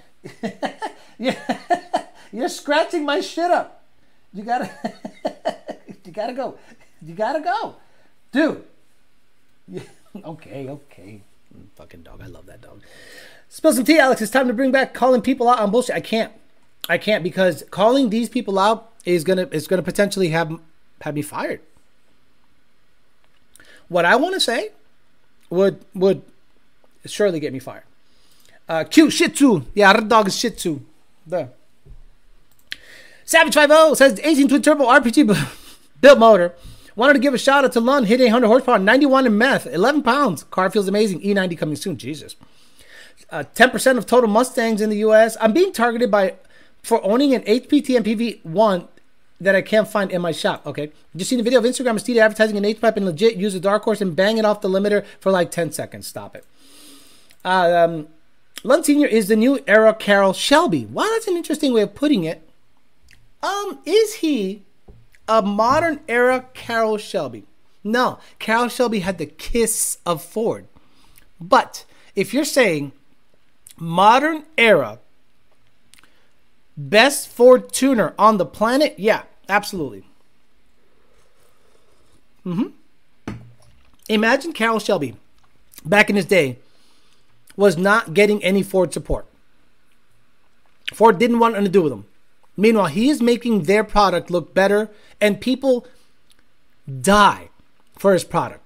*laughs* You're scratching my shit up. You gotta. *laughs* you gotta go. You gotta go, dude. okay, okay. Fucking dog. I love that dog. Spill some tea, Alex. It's time to bring back calling people out on bullshit. I can't. I can't because calling these people out is gonna is gonna potentially have have me fired. What I want to say would would surely get me fired. Uh, cute Shih Tzu. Yeah, Red Dog is Shih Tzu. There. Savage 50 says 18 twin turbo RPG *laughs* built motor. Wanted to give a shout out to Lund. Hit 800 horsepower, 91 in meth, 11 pounds. Car feels amazing. E90 coming soon. Jesus. Uh, 10% of total Mustangs in the U.S. I'm being targeted by for owning an HPT MPV one that I can't find in my shop. Okay. Just seen a video of Instagram Steeda advertising an H-pipe and legit use a dark horse and bang it off the limiter for like 10 seconds. Stop it. Uh, um, Lund Senior is the new era Carroll Shelby. Wow, that's an interesting way of putting it. Um, is he a modern era Carroll Shelby? No, Carroll Shelby had the kiss of Ford. But if you're saying modern era best Ford tuner on the planet, yeah, absolutely. Mm-hmm. Imagine Carroll Shelby back in his day was not getting any Ford support. Ford didn't want anything to do with him. Meanwhile, he is making their product look better, and people die for his product.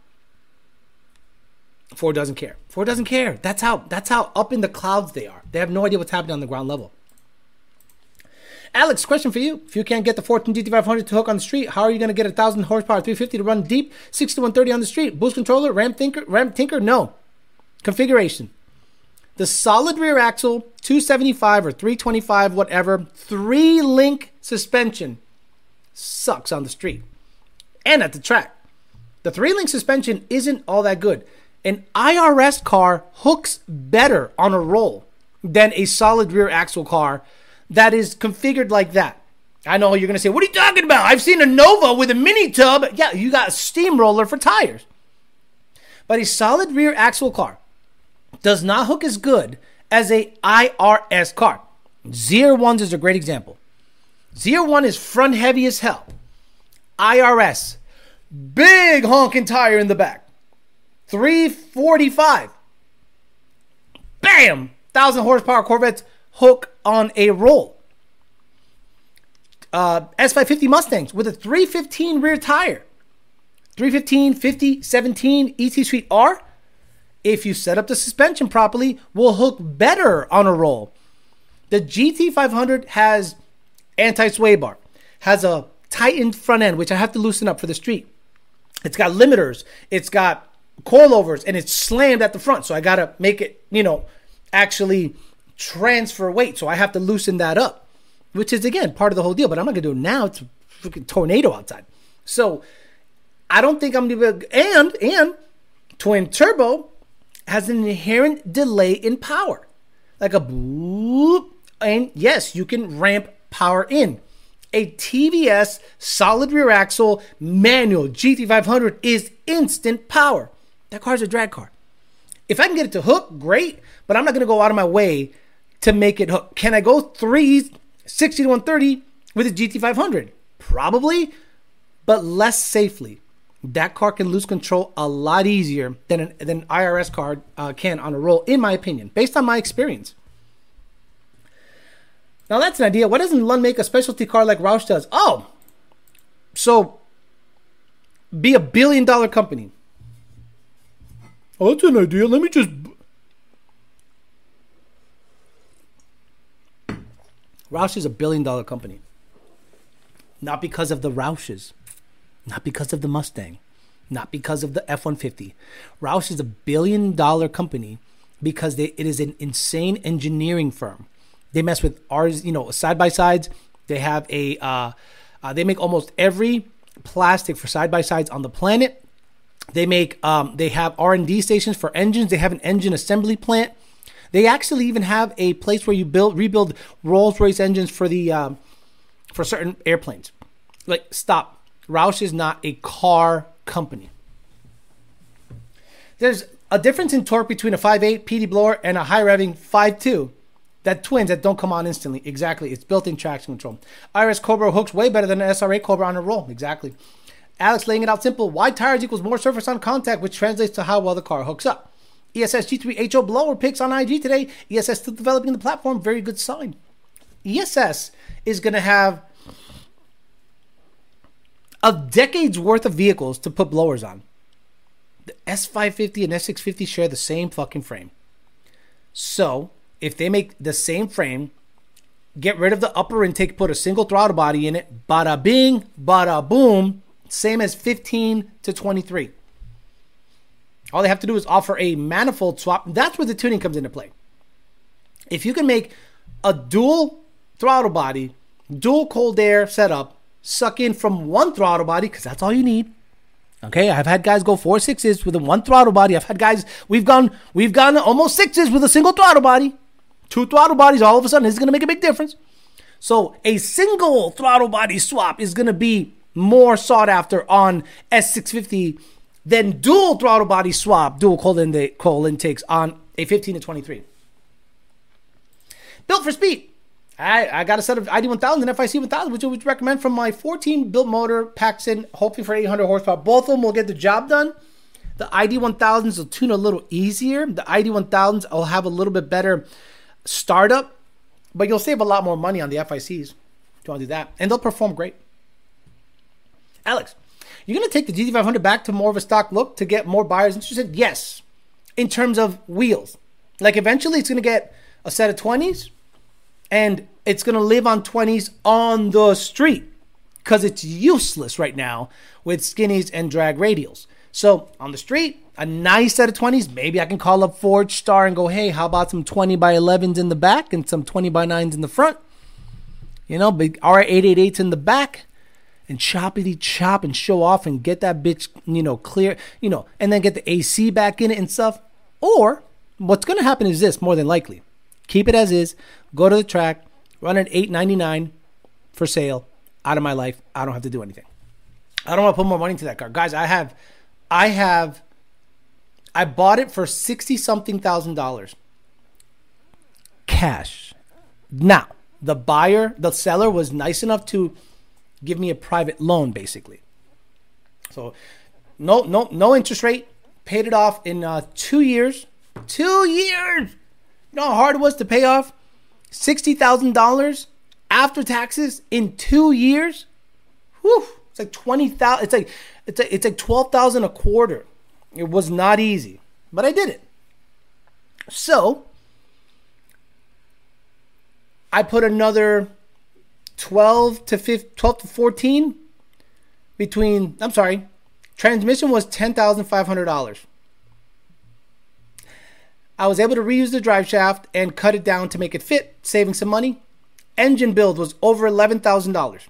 Ford doesn't care. Ford doesn't care. That's how that's how up in the clouds they are. They have no idea what's happening on the ground level. Alex, question for you. If you can't get the 14 GT500 to hook on the street, how are you going to get a 1000 horsepower 350 to run deep, 6130 on the street? Boost controller, RAM tinker, RAM tinker? No. Configuration. The solid rear axle, 275 or 325, whatever, three link suspension sucks on the street and at the track. The three link suspension isn't all that good. An IRS car hooks better on a roll than a solid rear axle car that is configured like that. I know you're going to say, What are you talking about? I've seen a Nova with a mini tub. Yeah, you got a steamroller for tires. But a solid rear axle car does not hook as good as a IRS car. ZR1s is a great example. ZR1 is front heavy as hell. IRS, big honking tire in the back. 345. Bam! 1000 horsepower Corvettes hook on a roll. Uh, S550 Mustangs with a 315 rear tire. 315, 50, 17 ET Street R if you set up the suspension properly, will hook better on a roll. The GT500 has anti-sway bar, has a tightened front end, which I have to loosen up for the street. It's got limiters, it's got coilovers, and it's slammed at the front. So I gotta make it, you know, actually transfer weight. So I have to loosen that up, which is again part of the whole deal. But I'm not gonna do it now. It's a freaking tornado outside. So I don't think I'm gonna be and and twin turbo has an inherent delay in power, like a boop. And yes, you can ramp power in. A TVS solid rear axle manual GT500 is instant power. That car's a drag car. If I can get it to hook, great, but I'm not going to go out of my way to make it hook. Can I go threes, 60 to 130 with a GT500? Probably, but less safely. That car can lose control a lot easier than an than IRS car uh, can on a roll, in my opinion, based on my experience. Now that's an idea. Why doesn't Lund make a specialty car like Roush does? Oh, so be a billion dollar company. Oh, that's an idea. Let me just. Roush is a billion dollar company. Not because of the Roushes, not because of the Mustang, not because of the F 150. Roush is a billion dollar company because they, it is an insane engineering firm. They mess with ours, you know, side by sides. They have a, uh, uh, they make almost every plastic for side by sides on the planet. They make, um, they have R and D stations for engines. They have an engine assembly plant. They actually even have a place where you build, rebuild Rolls Royce engines for the, um, for certain airplanes. Like, stop. Roush is not a car company. There's a difference in torque between a 5.8 PD blower and a high revving 5.2 that twins that don't come on instantly. Exactly. It's built in traction control. IRS Cobra hooks way better than an SRA Cobra on a roll. Exactly. Alex laying it out simple. Wide tires equals more surface on contact, which translates to how well the car hooks up. ESS G3 HO blower picks on IG today. ESS still developing the platform. Very good sign. ESS is going to have a decade's worth of vehicles to put blowers on. The S550 and S650 share the same fucking frame. So, if they make the same frame, get rid of the upper intake, put a single throttle body in it, bada bing, bada boom, same as 15 to 23. All they have to do is offer a manifold swap. That's where the tuning comes into play. If you can make a dual throttle body, dual cold air setup, suck in from one throttle body, because that's all you need. Okay, I've had guys go four sixes with a one throttle body. I've had guys we've gone we've gone almost sixes with a single throttle body. Two throttle bodies, all of a sudden, is going to make a big difference. So a single throttle body swap is going to be more sought after on S650 than dual throttle body swap, dual cold, intake, cold intakes on a 15 to 23. Built for speed. I, I got a set of ID1000 and FIC 1000, which I would recommend from my 14 built motor, packs in, hoping for 800 horsepower. Both of them will get the job done. The ID1000s will tune a little easier. The ID1000s will have a little bit better startup, but you'll save a lot more money on the FICs if you want to do that. And they'll perform great. Alex, you're going to take the GT500 back to more of a stock look to get more buyers interested? Yes, in terms of wheels. Like eventually it's going to get a set of 20s and it's going to live on 20s on the street because it's useless right now with skinnies and drag radials. So on the street, a nice set of 20s. Maybe I can call up Forgestar and go, hey, how about some 20 by 11s in the back and some 20 by 9s in the front? You know, big R888s in the back and choppity chop and show off and get that bitch, you know, clear, you know, and then get the AC back in it and stuff. Or what's going to happen is this more than likely keep it as is, go to the track, run at 899 for sale, out of my life. I don't have to do anything. I don't want to put more money into that car. Guys, I have, I have I bought it for 60 something thousand dollars cash. Now, the buyer, the seller was nice enough to give me a private loan basically. So no no no interest rate, paid it off in uh, 2 years. 2 years. You know how hard it was to pay off $60,000 after taxes in 2 years? Whew, it's like 20,000 it's like it's like, it's like 12,000 a quarter. It was not easy, but I did it. So, I put another 12 to 15, 12 to 14 between, I'm sorry, transmission was $10,500. I was able to reuse the drive shaft and cut it down to make it fit, saving some money. Engine build was over $11,000.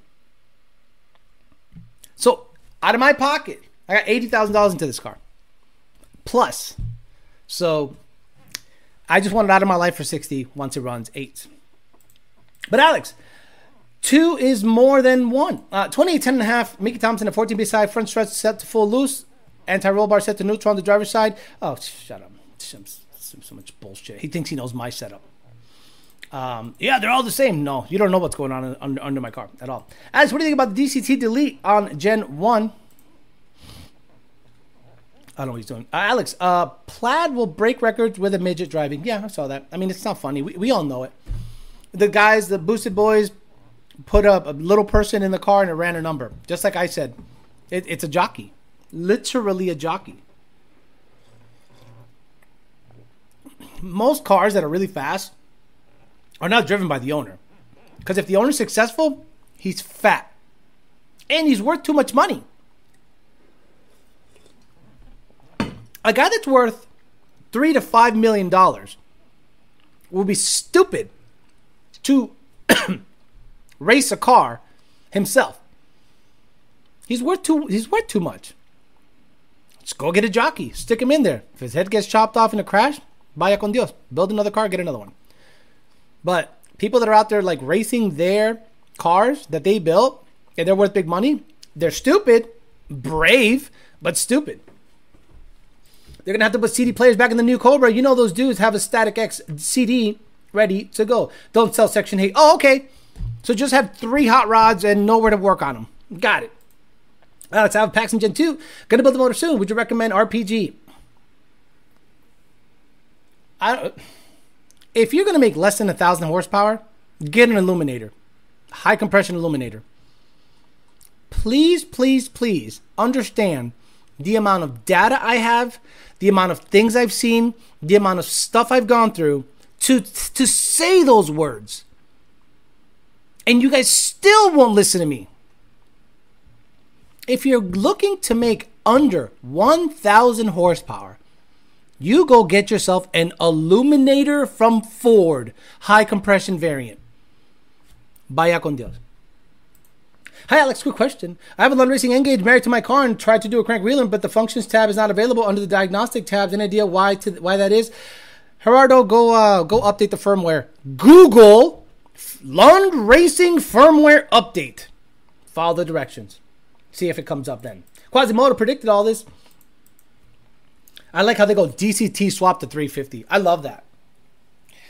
So, out of my pocket, I got $80,000 into this car plus. So I just want it out of my life for 60 once it runs eight. But Alex, two is more than one. Uh, 28, 10 and a half, Mickey Thompson at 14 beside, front stretch set to full loose, anti roll bar set to neutral on the driver's side. Oh, shut up. so much bullshit. He thinks he knows my setup. Um, yeah, they're all the same. No, you don't know what's going on under, under my car at all. Alex, what do you think about the DCT delete on Gen 1? I don't know what he's doing. Uh, Alex, uh, Plaid will break records with a midget driving. Yeah, I saw that. I mean, it's not funny. We, we all know it. The guys, the boosted boys, put up a little person in the car and it ran a number. Just like I said, it, it's a jockey, literally a jockey. Most cars that are really fast are not driven by the owner. Because if the owner's successful, he's fat. And he's worth too much money. A guy that's worth three to five million dollars will be stupid to *clears throat* race a car himself. He's worth too he's worth too much. Just go get a jockey, stick him in there. If his head gets chopped off in a crash, vaya con Dios. Build another car, get another one. But people that are out there like racing their cars that they built and they're worth big money, they're stupid, brave, but stupid. They're gonna have to put CD players back in the new Cobra. You know those dudes have a Static X CD ready to go. Don't sell Section 8. Oh, okay. So just have three hot rods and nowhere to work on them. Got it. Alex, I have Paxton Gen 2. Gonna build the motor soon. Would you recommend RPG? I, if you're gonna make less than a thousand horsepower, get an Aluminator, high compression Aluminator. Please, please, please understand the amount of data I have, the amount of things I've seen, the amount of stuff I've gone through to to say those words. And you guys still won't listen to me. If you're looking to make under 1000 horsepower, you go get yourself an Aluminator from Ford, high compression variant. Vaya con Dios. Hi Alex, quick question. I have a Lund Racing nGauge married to my car and tried to do a crank wheeling, but the functions tab is not available under the diagnostic tabs. Any idea why to, why that is? Gerardo, go uh, go update the firmware. Google Lund Racing firmware update. Follow the directions. See if it comes up then. Quasimodo predicted all this. I like how they go DCT swap to 350. I love that.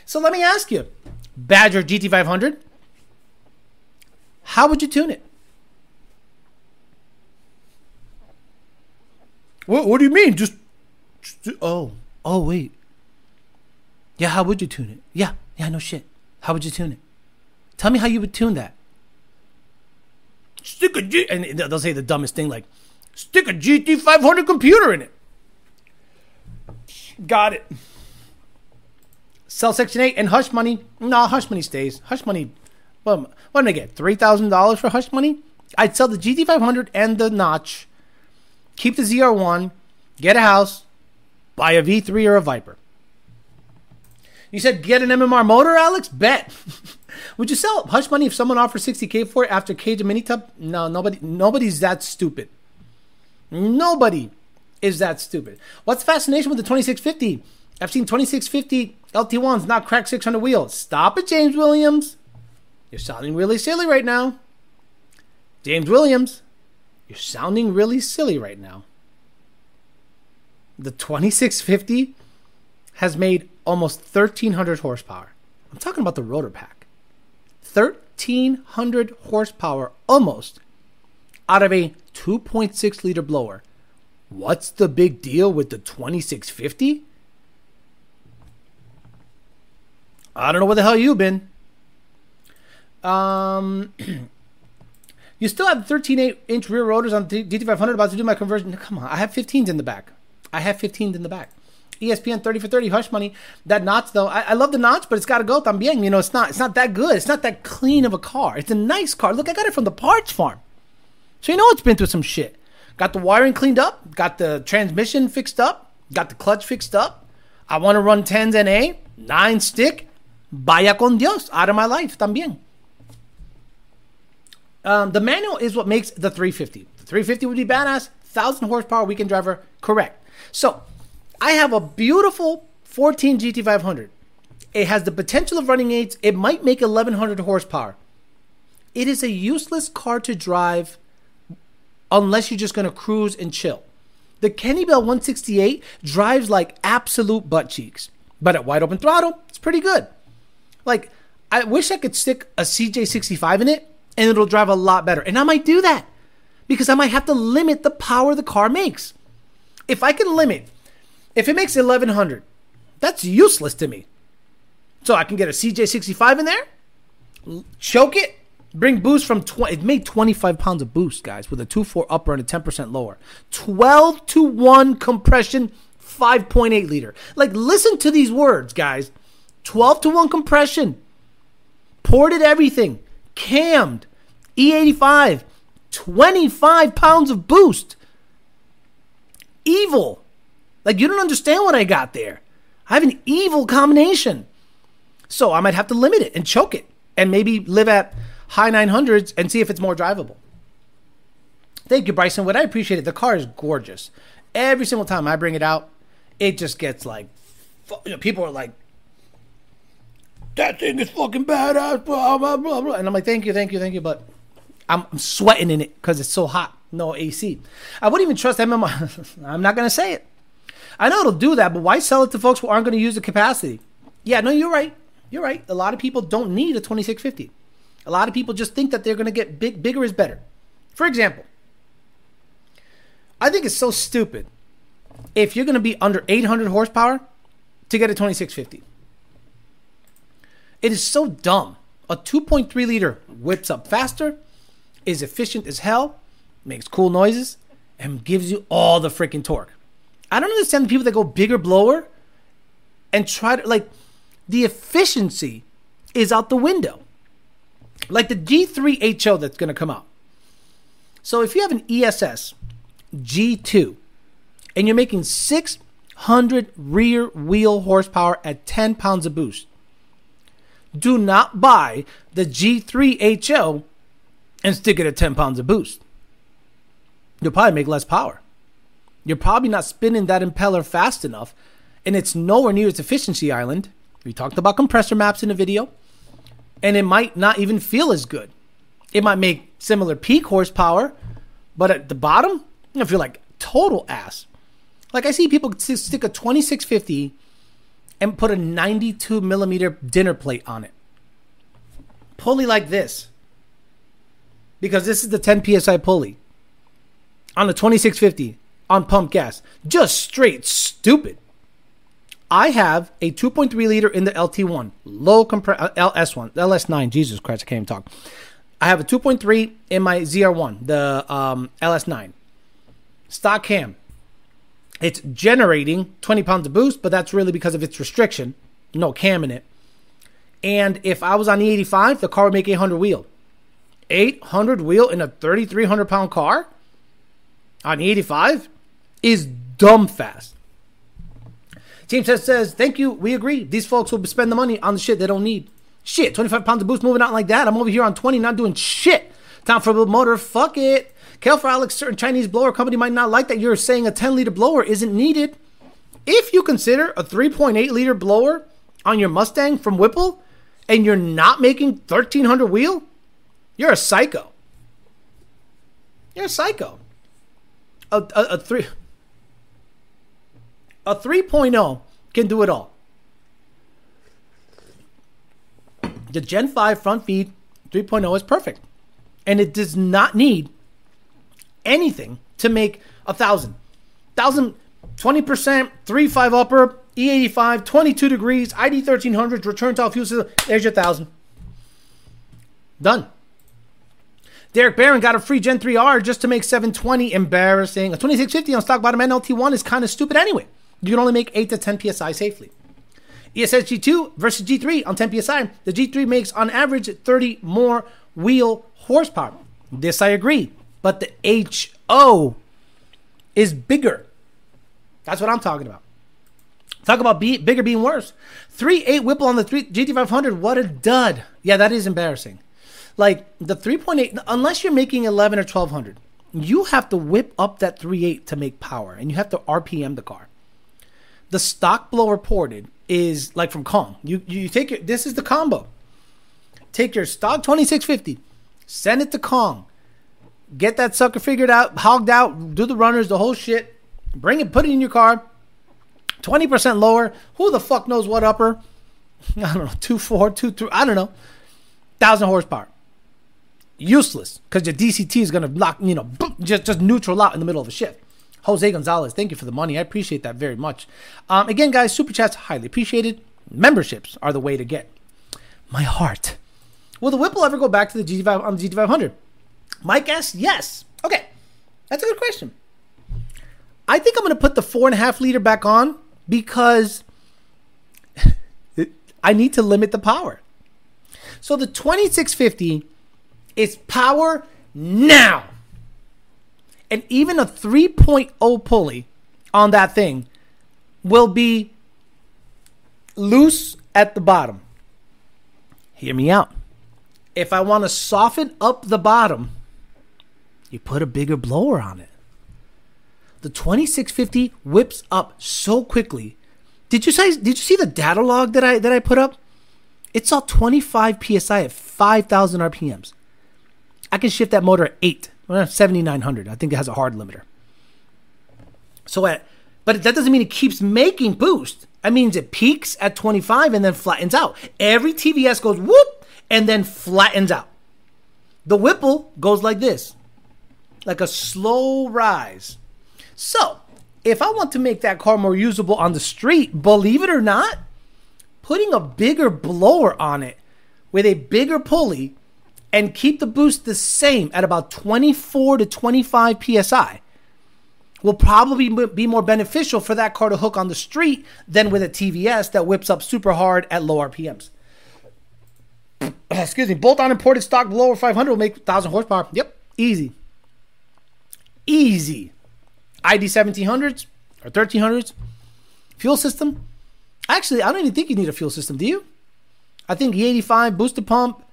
So let me ask you, Badger GT500, how would you tune it? What, what do you mean? Just, just, oh, oh wait. Yeah, how would you tune it? Yeah, yeah, no shit. How would you tune it? Tell me how you would tune that. Stick a G, and they'll say the dumbest thing like, stick a GT500 computer in it. Got it. Sell Section 8 and Hush Money. Nah, Hush Money stays. Hush Money, well, what did I get? $3,000 for Hush Money? I'd sell the GT500 and the Notch, keep the ZR1, get a house, buy a V3 or a Viper. You said get an MMR motor, Alex? Bet. *laughs* Would you sell Hush Money if someone offered 60k for it after Cage Mini Tub? No, nobody nobody's that stupid. Nobody is that stupid. What's the fascination with the 2650? I've seen 2650 LT1s not crack 600 wheels. Stop it, James Williams. You're sounding really silly right now. James Williams, you're sounding really silly right now. The 2650 has made almost 1300 horsepower. I'm talking about the rotor pack. 1300 horsepower almost out of a 2.6 liter blower. What's the big deal with the 2650? I don't know where the hell you've been. Um, *clears throat* you still have 13 inch rear rotors on the GT500 about to do my conversion. Come on, I have 15s in the back. I have 15s in the back. ESPN 30 for 30, hush money. That notch though, I, I love the notch, but it's got to go también. You know, it's not it's not that good. It's not that clean of a car. It's a nice car. Look, I got it from the parts farm. So you know it's been through some shit. Got the wiring cleaned up, got the transmission fixed up, got the clutch fixed up. I want to run 10s and A, 9 stick. Vaya con Dios, out of my life también. Um, the manual is what makes the 350. The 350 would be badass, 1000 horsepower weekend driver, correct. So, I have a beautiful 14 GT500. It has the potential of running eights. It might make 1100 horsepower. It is a useless car to drive unless you're just going to cruise and chill. The Kenne Bell 168 drives like absolute butt cheeks, but at wide open throttle, it's pretty good. Like, I wish I could stick a CJ65 in it and it'll drive a lot better. And I might do that because I might have to limit the power the car makes. If I can limit, if it makes 1100, that's useless to me. So I can get a CJ65 in there, choke it, bring boost from 20. It made 25 pounds of boost, guys, with a 2 4 upper and a 10% lower. 12 to 1 compression, 5.8 liter. Like, listen to these words, guys. 12 to 1 compression, ported everything, cammed, E85, 25 pounds of boost. Evil. Like, you don't understand what I got there. I have an evil combination. So I might have to limit it and choke it and maybe live at high 900s and see if it's more drivable. Thank you, Bryson Wood. I appreciate it. The car is gorgeous. Every single time I bring it out, it just gets like, you know, people are like, that thing is fucking badass, blah, blah, blah, blah. And I'm like, thank you, thank you, thank you. But I'm, I'm sweating in it because it's so hot. No AC. I wouldn't even trust MMR. *laughs* I'm not going to say it. I know it'll do that, but why sell it to folks who aren't going to use the capacity? Yeah, no, you're right. You're right. A lot of people don't need a 2650. A lot of people just think that they're going to get big, bigger is better. For example, I think it's so stupid if you're going to be under 800 horsepower to get a 2650. It is so dumb. A 2.3 liter whips up faster, is efficient as hell, makes cool noises, and gives you all the freaking torque. I don't understand the people that go bigger blower and try to like the efficiency is out the window. Like the G3 HO that's going to come out. So if you have an ESS G2 and you're making 600 rear wheel horsepower at 10 pounds of boost, do not buy the G3 HO and stick it at 10 pounds of boost. You'll probably make less power. You're probably not spinning that impeller fast enough, and it's nowhere near its efficiency island. We talked about compressor maps in the video, and it might not even feel as good. It might make similar peak horsepower, but at the bottom, I feel like total ass. Like I see people stick a 2650 and put a 92 millimeter dinner plate on it. Pulley like this. Because this is the 10 psi pulley on the 2650 on pump gas. Just straight stupid. I have a 2.3 liter in the LT1, low compress uh, LS1, LS9. Jesus Christ, I can't even talk. I have a 2.3 in my ZR1, the um, LS9. Stock cam. It's generating 20 pounds of boost, but that's really because of its restriction. No cam in it. And if I was on the 85, the car would make 800 wheel. 800 wheel in a 3,300 pound car on the 85 is dumb fast. James says, says, thank you. We agree. These folks will spend the money on the shit they don't need. Shit, 25 pounds of boost moving out like that. I'm over here on 20, not doing shit. Time for a motor. Fuck it. Kel for Alex, certain Chinese blower company might not like that you're saying a 10 liter blower isn't needed. If you consider a 3.8 liter blower on your Mustang from Whipple and you're not making 1300 wheel, you're a psycho. You're a psycho. A, a, a three a 3.0 can do it all. The Gen 5 front feed 3.0 is perfect. And it does not need anything to make a thousand. Thousand, 20%, 3.5 upper, E85, 22 degrees, ID 1300, return to all fuel system. There's your thousand. Done. Derek Barron got a free Gen 3R just to make 720 embarrassing. A 2650 on stock bottom NLT1 is kind of stupid anyway. You can only make 8 to 10 psi safely. ESS G2 versus G3 on 10 psi. The G3 makes on average 30 more wheel horsepower. This I agree. But the HO is bigger. That's what I'm talking about. Talk about be, bigger being worse. 3 8 Whipple on the 3, GT500. What a dud. Yeah, that is embarrassing. Like the 3.8, unless you're making 11 or 1200, you have to whip up that 3.8 to make power and you have to RPM the car. The stock blow reported is like from Kong. You, you take your, this is the combo. Take your stock 2650, send it to Kong, get that sucker figured out, hogged out, do the runners, the whole shit, Bring it, put it in your car. 20% lower. Who the fuck knows what upper? *laughs* I don't know, two, four, two, three, I don't know. Thousand horsepower. Useless because your DCT is gonna lock, you know, boom, just just neutral out in the middle of a shift. Jose Gonzalez, thank you for the money. I appreciate that very much. Um, again, guys, super chats highly appreciated. Memberships are the way to get. My heart. Will the Whipple ever go back to the GT5 on the GT500? My guess, yes. Okay, that's a good question. I think I'm going to put the four and a half liter back on because *laughs* I need to limit the power. So the 2650 is power now. And even a 3.0 pulley on that thing will be loose at the bottom. Hear me out. If I want to soften up the bottom, you put a bigger blower on it. The 2650 whips up so quickly. Did you guys did you see the data log that I that I put up? It saw 25 psi at 5000 RPMs. I can shift that motor at 8, well, 7900. I think it has a hard limiter. So at but that doesn't mean it keeps making boost. That means it peaks at 25 and then flattens out. Every TVS goes whoop and then flattens out. The Whipple goes like this, like a slow rise. So, if I want to make that car more usable on the street, believe it or not, putting a bigger blower on it with a bigger pulley and keep the boost the same at about 24 to 25 psi will probably be more beneficial for that car to hook on the street than with a TVS that whips up super hard at low RPMs. *clears throat* Excuse me, bolt on imported stock below 500 will make 1000 horsepower. Yep, easy. Easy. ID 1700s or 1300s. Fuel system. Actually, I don't even think you need a fuel system, do you? I think E85 booster pump,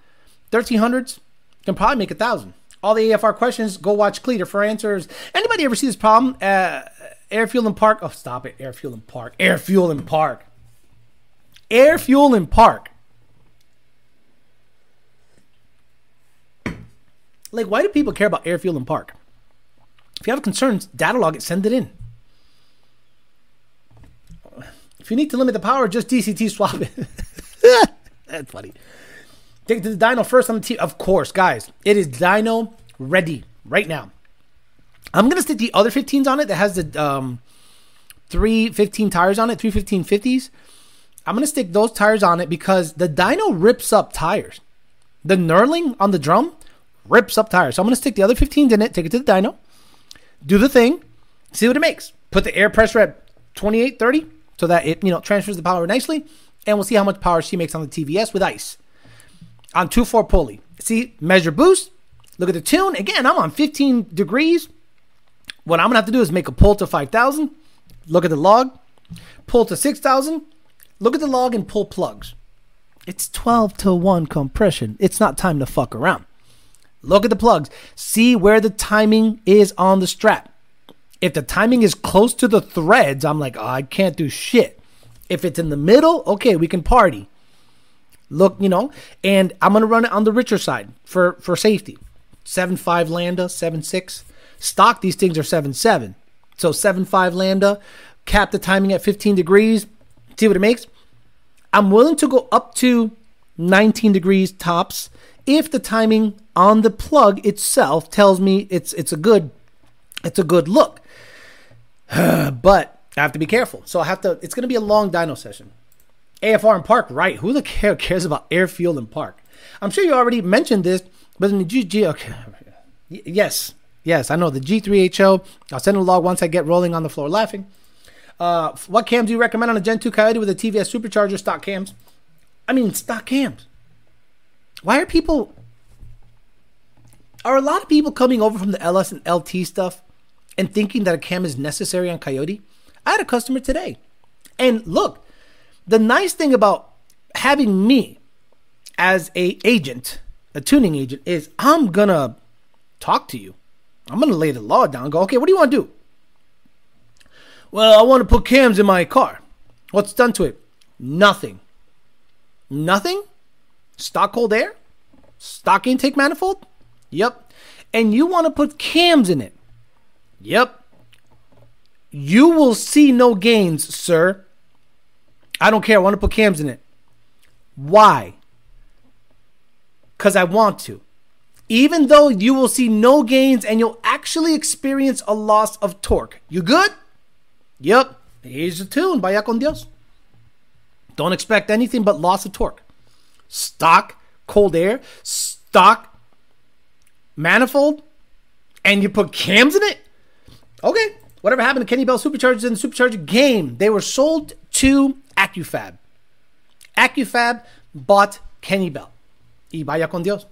1300s can probably make a thousand. All the AFR questions, go watch Cleater for answers. Anybody ever see this problem? Uh, air fuel and park. Oh, stop it. Air fuel and park. Air fuel and park. Air fuel and park. Like, why do people care about air fuel and park? If you have concerns, data log it, send it in. If you need to limit the power, just DCT swap it. *laughs* That's funny. Take it to the dyno first on the T. Of course, guys, it is dyno ready right now. I'm gonna stick the other 15s on it that has the um, three 15 tires on it, three 15 50s. I'm gonna stick those tires on it because the dyno rips up tires. The knurling on the drum rips up tires. So I'm gonna stick the other 15s in it, take it to the dyno, do the thing, see what it makes. Put the air pressure at 28, 30 so that it you know transfers the power nicely, and we'll see how much power she makes on the TVS with ice on 2-4 pulley. See, measure boost. Look at the tune. Again, I'm on 15 degrees. What I'm gonna have to do is make a pull to 5,000. Look at the log. Pull to 6,000. Look at the log and pull plugs. It's 12 to 1 compression. It's not time to fuck around. Look at the plugs. See where the timing is on the strap. If the timing is close to the threads, I'm like, oh, I can't do shit. If it's in the middle, okay, we can party. Look, you know, and I'm gonna run it on the richer side for for safety. Seven five lambda, seven six. Stock these things are seven seven. So seven five lambda, cap the timing at 15 degrees. See what it makes. I'm willing to go up to 19 degrees tops if the timing on the plug itself tells me it's it's a good it's a good look. *sighs* but I have to be careful. So I have to it's going to be a long dyno session. AFR and park, right? Who the hell cares about air fuel and park? I'm sure you already mentioned this, but in the GG, okay, yes, yes, I know the G3HO. I'll send a log once I get rolling on the floor laughing. Uh, what cams do you recommend on a Gen 2 Coyote with a TVS supercharger stock cams? I mean, stock cams. Why are people? Are a lot of people coming over from the LS and LT stuff and thinking that a cam is necessary on Coyote? I had a customer today, and look, the nice thing about having me as a agent, a tuning agent, is I'm gonna talk to you. I'm gonna lay the law down. go, okay, what do you want to do? Well, I want to put cams in my car. What's done to it? Nothing. Nothing? Stock cold air? Stock intake manifold? Yep. And you want to put cams in it? Yep. You will see no gains, sir. I don't care. I want to put cams in it. Why? Because I want to. Even though you will see no gains and you'll actually experience a loss of torque. You good? Yep. Here's the tune. Vaya con Dios. Don't expect anything but loss of torque. Stock cold air, stock manifold, and you put cams in it? Okay. Whatever happened to Kenne Bell superchargers in the supercharger game? They were sold to AccuFab. AccuFab bought Kenne Bell. Y vaya con Dios.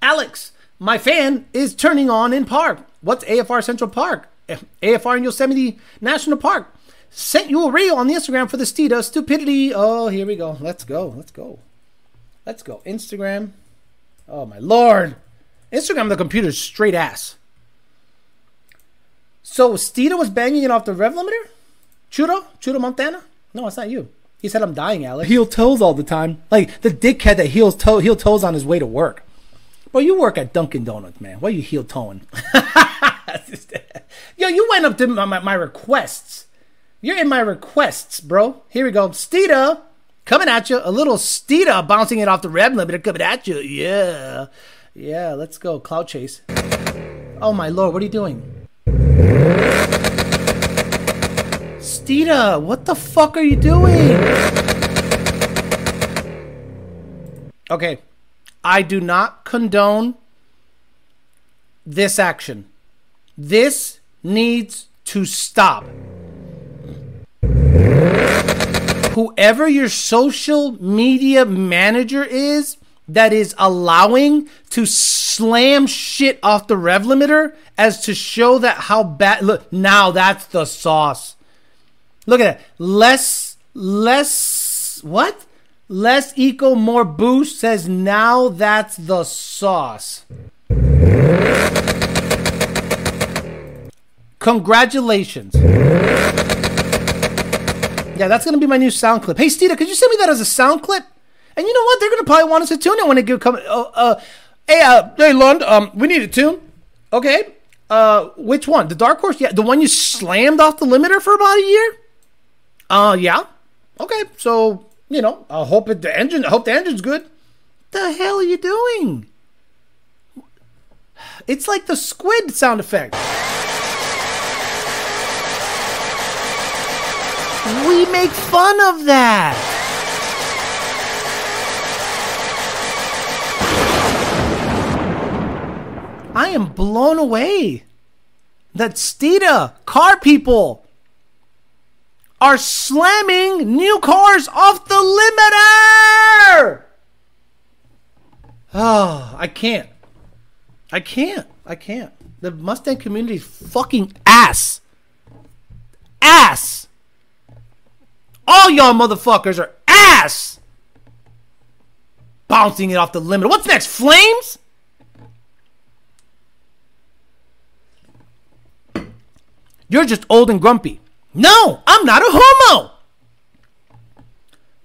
Alex, my fan is turning on in park. What's AFR Central Park? *laughs* AFR in Yosemite National Park. Sent you a reel on the Instagram for the Steeda stupidity. Oh, here we go. Let's go. Let's go. Let's go. Instagram. Oh my lord. Instagram the computer's straight ass. So Steeda was banging it off the rev limiter? Chudo? Chudo Montana? No, it's not you. He said I'm dying, Alex. Heel toes all the time. Like the dickhead that heels toe heel toes on his way to work. Well, you work at Dunkin' Donuts, man. Why are you heel toeing? *laughs* Yo, you went up to my, my, my, requests. You're in my requests, bro. Here we go. Steeda coming at you. A little Steeda bouncing it off the rev limiter coming at you. Yeah. Yeah, let's go. Cloud chase. Oh my lord, what are you doing? Steeda, what the fuck are you doing? Okay, I do not condone this action. This needs to stop. Whoever your social media manager is that is allowing to slam shit off the rev limiter as to show that how bad look now that's the sauce. Look at that. Less less what? Less eco, more boost says now that's the sauce. Congratulations. Yeah, that's gonna be my new sound clip. Hey, Steeda, could you send me that as a sound clip? And you know what? They're gonna probably want us to tune it when it get come. Uh, uh, hey, uh, hey, Lund, um, we need a tune. Okay. Uh, which one? The Dark Horse? Yeah, the one you slammed off the limiter for about a year. Uh, yeah. Okay, so you know, I hope it, the engine. I hope the engine's good. The hell are you doing? It's like the squid sound effect. We make fun of that. I am blown away that Steeda car people are slamming new cars off the limiter. Oh, I can't. I can't. I can't. The Mustang community is fucking ass. Ass. All y'all motherfuckers are ass. Bouncing it off the limiter. What's next? Flames? You're just old and grumpy. No, I'm not a homo.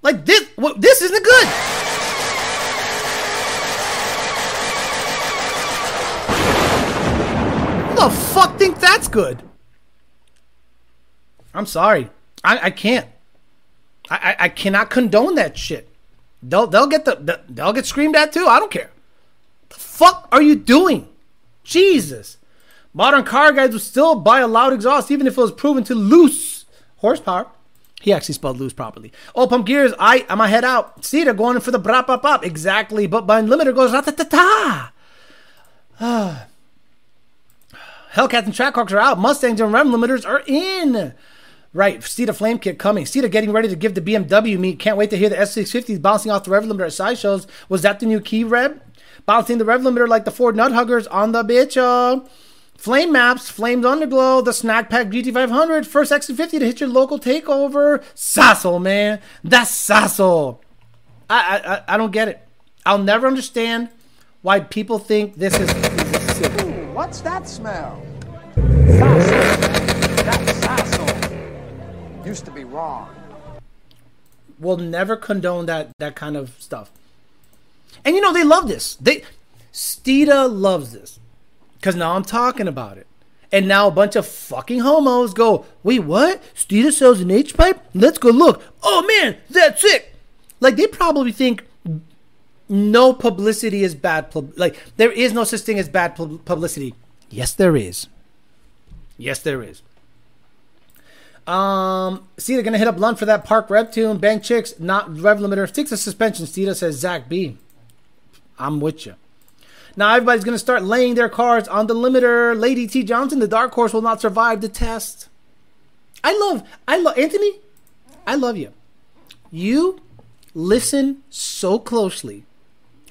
Like this, this isn't good. Who the fuck think that's good? I'm sorry. I, I can't. I, I, I cannot condone that shit. They'll they'll get the they'll get screamed at too. I don't care. The fuck are you doing? Jesus. Modern car guys will still buy a loud exhaust even if it was proven to lose horsepower. He actually spelled lose properly. Oh, pump gears. I, I'm a head out. See, they're going for the brap up up. Exactly. But my limiter goes ratatata. *sighs* Hellcats and Trackhawks are out. Mustangs and Rev limiters are in. Right, Steeda Flame Kit coming. Steeda getting ready to give the BMW meet. Can't wait to hear the S650s bouncing off the rev limiter at side shows. Was that the new key rev? Bouncing the rev limiter like the Ford Nut Huggers on the bitch. Flame Maps, Flames Underglow, the Snack Pack GT500, first X50 to hit your local takeover. Sassel, man. That's Sassel. I, I, I don't get it. I'll never understand why people think this is, is Ooh, what's that smell? Sassel. That's Sassel. Used to be wrong. We'll never condone that that kind of stuff. And you know they love this. They Steeda loves this because now I'm talking about it. And now a bunch of fucking homos go, wait, what? Steeda sells an H pipe? Let's go look. Oh man, that's it. Like they probably think no publicity is bad. Pub- like there is no such thing as bad pub- publicity. Yes, there is. Yes, there is. Um, see, they're gonna hit up Lund for that Park Rev tune. Bang chicks, not rev limiter. Sticks a suspension. Steeda says Zach B. I'm with you. Now everybody's gonna start laying their cards on the limiter. Lady T Johnson, the dark horse will not survive the test. I love, I love Anthony. I love you. You listen so closely.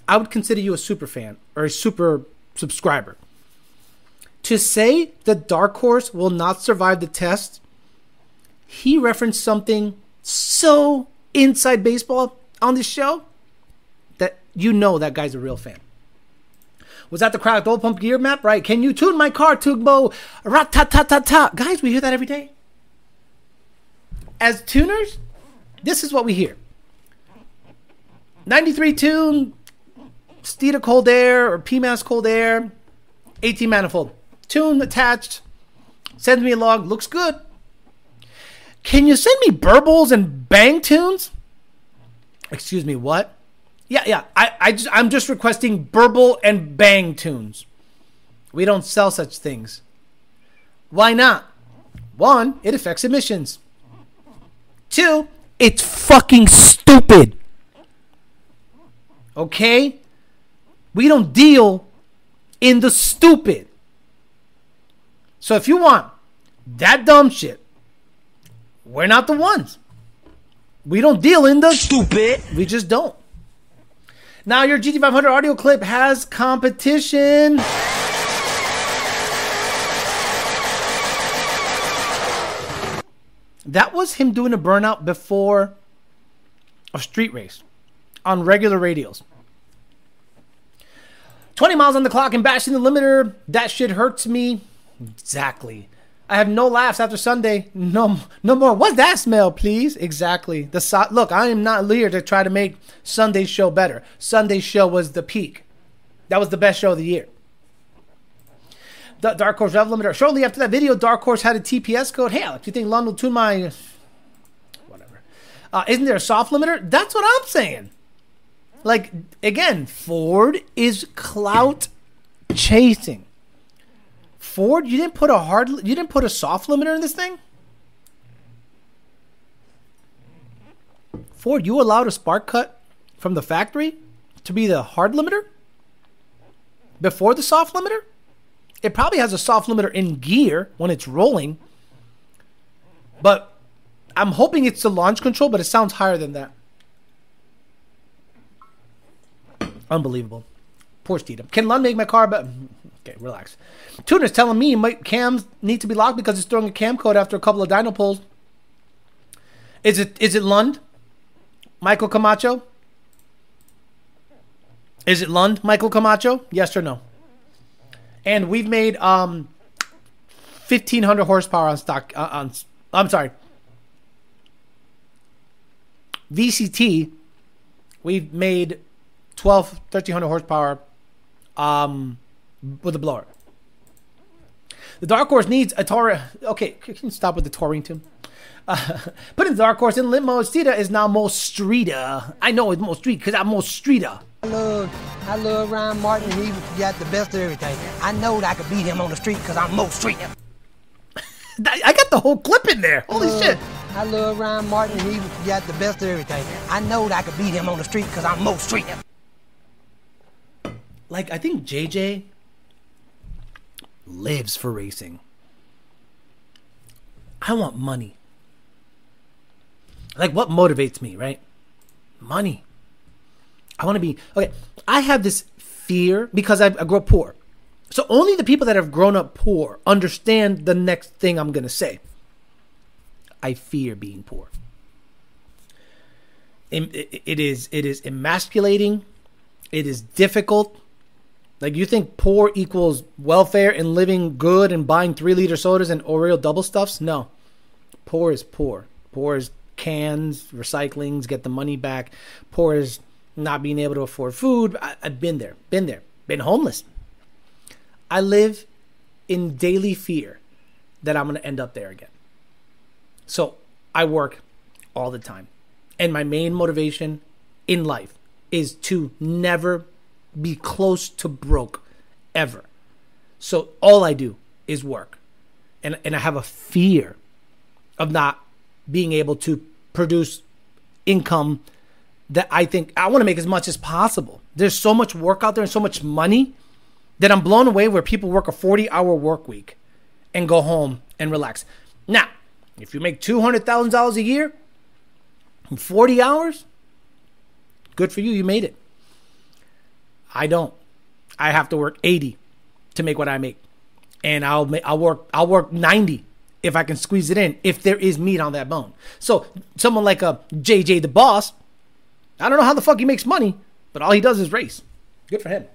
I would consider you a super fan or a super subscriber. To say the dark horse will not survive the test, he referenced something so inside baseball on this show that you know that guy's a real fan. Was that the cracked old pump gear map? Right. Can you tune my car, Tugbo? Rat ta ta ta ta. Guys, we hear that every day. As tuners, this is what we hear. 93 tune, Steeda Cold Air or PMAS Cold Air, 18 manifold. Tune attached, sends me a log, looks good. Can you send me burbles and bang tunes? Excuse me, what? Yeah, yeah. I, I just, I'm just requesting burble and bang tunes. We don't sell such things. Why not? One, it affects emissions. Two, it's fucking stupid. Okay? We don't deal in the stupid. So if you want that dumb shit, we're not the ones. We don't deal in the Stupid. we just don't. Now your GT500 audio clip has competition. That was him doing a burnout before a street race on regular radios. 20 miles on the clock and bashing the limiter. That shit hurts me. Exactly. I have no laughs after Sunday. No, no more. What's that smell, please? Exactly. The so- look. I am not here to try to make Sunday's show better. Sunday's show was the peak. That was the best show of the year. The Dark Horse Rev Limiter. Shortly after that video, Dark Horse had a TPS code. Hey, Alex, you think London will tune my whatever? Uh, isn't there a soft limiter? That's what I'm saying. Like again, Ford is clout chasing. Ford, you didn't put a hard, you didn't put a soft limiter in this thing. Ford, you allowed a spark cut from the factory to be the hard limiter before the soft limiter. It probably has a soft limiter in gear when it's rolling, but I'm hoping it's the launch control. But it sounds higher than that. Unbelievable. Poor Steeda. Can Lund make my car better? Okay, relax. Tuner's telling me my cams need to be locked because it's throwing a cam code after a couple of dyno pulls. Is it is it Lund? Michael Camacho? Is it Lund, Michael Camacho? Yes or no? And we've made um 1500 horsepower on stock uh, on I'm sorry. VCT we've made 12 1300 horsepower um with a blower. The Dark Horse needs a Taurine. Okay, can you stop with the Taurine tune? Uh, *laughs* put the Dark Horse in limp mode. Steeda is now most streeter. I know it's most street because I'm most streeter. I love, I love Ryan Martin. He got the best of everything. I know that I could beat him on the street because I'm most street. *laughs* I I got the whole clip in there. Holy shit. I love Ryan Martin. He got the best of everything. I know that I could beat him on the street because I'm most street. Like, I think JJ lives for racing. I want money. Like, what motivates me, right? Money. I want to be okay. I have this fear because I, I grew up poor. So only the people that have grown up poor understand the next thing I'm going to say. I fear being poor. It, it- it is it is emasculating. It is difficult. Like you think poor equals welfare and living good and buying three liter sodas and Oreo double stuffs? No. Poor is poor. Poor is cans, recyclings, get the money back. Poor is not being able to afford food. I, I've been there, been there, been homeless. I live in daily fear that I'm going to end up there again. So I work all the time. And my main motivation in life is to never be close to broke ever. So all I do is work. And, and I have a fear of not being able to produce income that I think I want to make as much as possible. There's so much work out there and so much money that I'm blown away where people work a 40 hour work week and go home and relax. Now, if you make $200,000 a year in 40 hours, good for you. You made it. I don't. I have to work 80 to make what I make. And I'll make, I'll work I'll work 90 if I can squeeze it in if there is meat on that bone. So, someone like uh, a JJ the boss, I don't know how the fuck he makes money, but all he does is race. Good for him.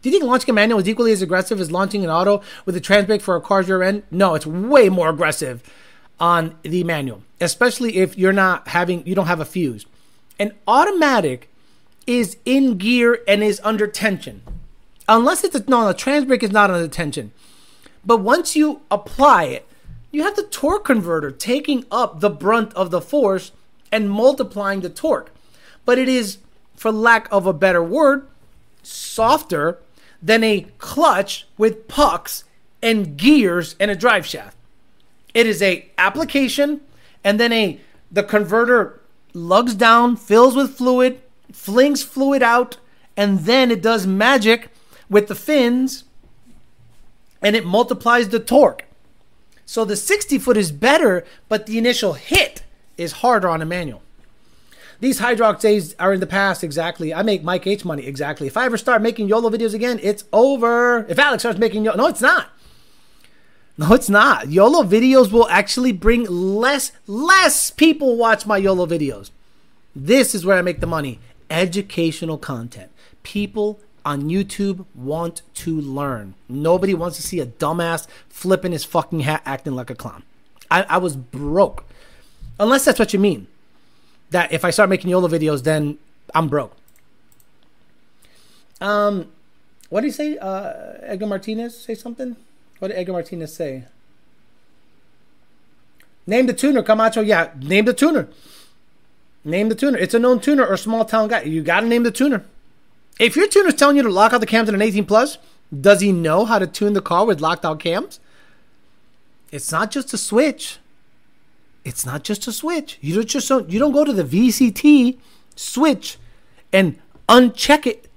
Do you think launching a manual is equally as aggressive as launching an auto with a trans brake for a car's rear end? No, it's way more aggressive on the manual, especially if you're not having you don't have a fuse. An automatic is in gear and is under tension. Unless it's a, no, the trans brake is not under tension. But once you apply it, you have the torque converter taking up the brunt of the force and multiplying the torque. But it is, for lack of a better word, softer than a clutch with pucks and gears and a drive shaft. It is a application and then a the converter lugs down, fills with fluid, flings fluid out, and then it does magic with the fins and it multiplies the torque. So the 60 foot is better, but the initial hit is harder on a manual. These Hydrox days are in the past, exactly. I make Mike H money, exactly. If I ever start making YOLO videos again, it's over. If Alex starts making YOLO, no, it's not. No, it's not. YOLO videos will actually bring less, less people watch my YOLO videos. This is where I make the money. Educational content. People on YouTube want to learn. Nobody wants to see a dumbass flipping his fucking hat acting like a clown. I, I was broke. Unless that's what you mean that if I start making YOLO videos, then I'm broke. Um, what did he say? Uh, Edgar Martinez say something? What did Edgar Martinez say? Name the tuner, Camacho. Yeah, name the tuner. Name the tuner. It's a known tuner or small town guy. You got to name the tuner. If your tuner's telling you to lock out the cams in an 18 plus, does he know how to tune the car with locked out cams? It's not just a switch. It's not just a switch. You don't just don't, you don't go to the VCT switch and uncheck it.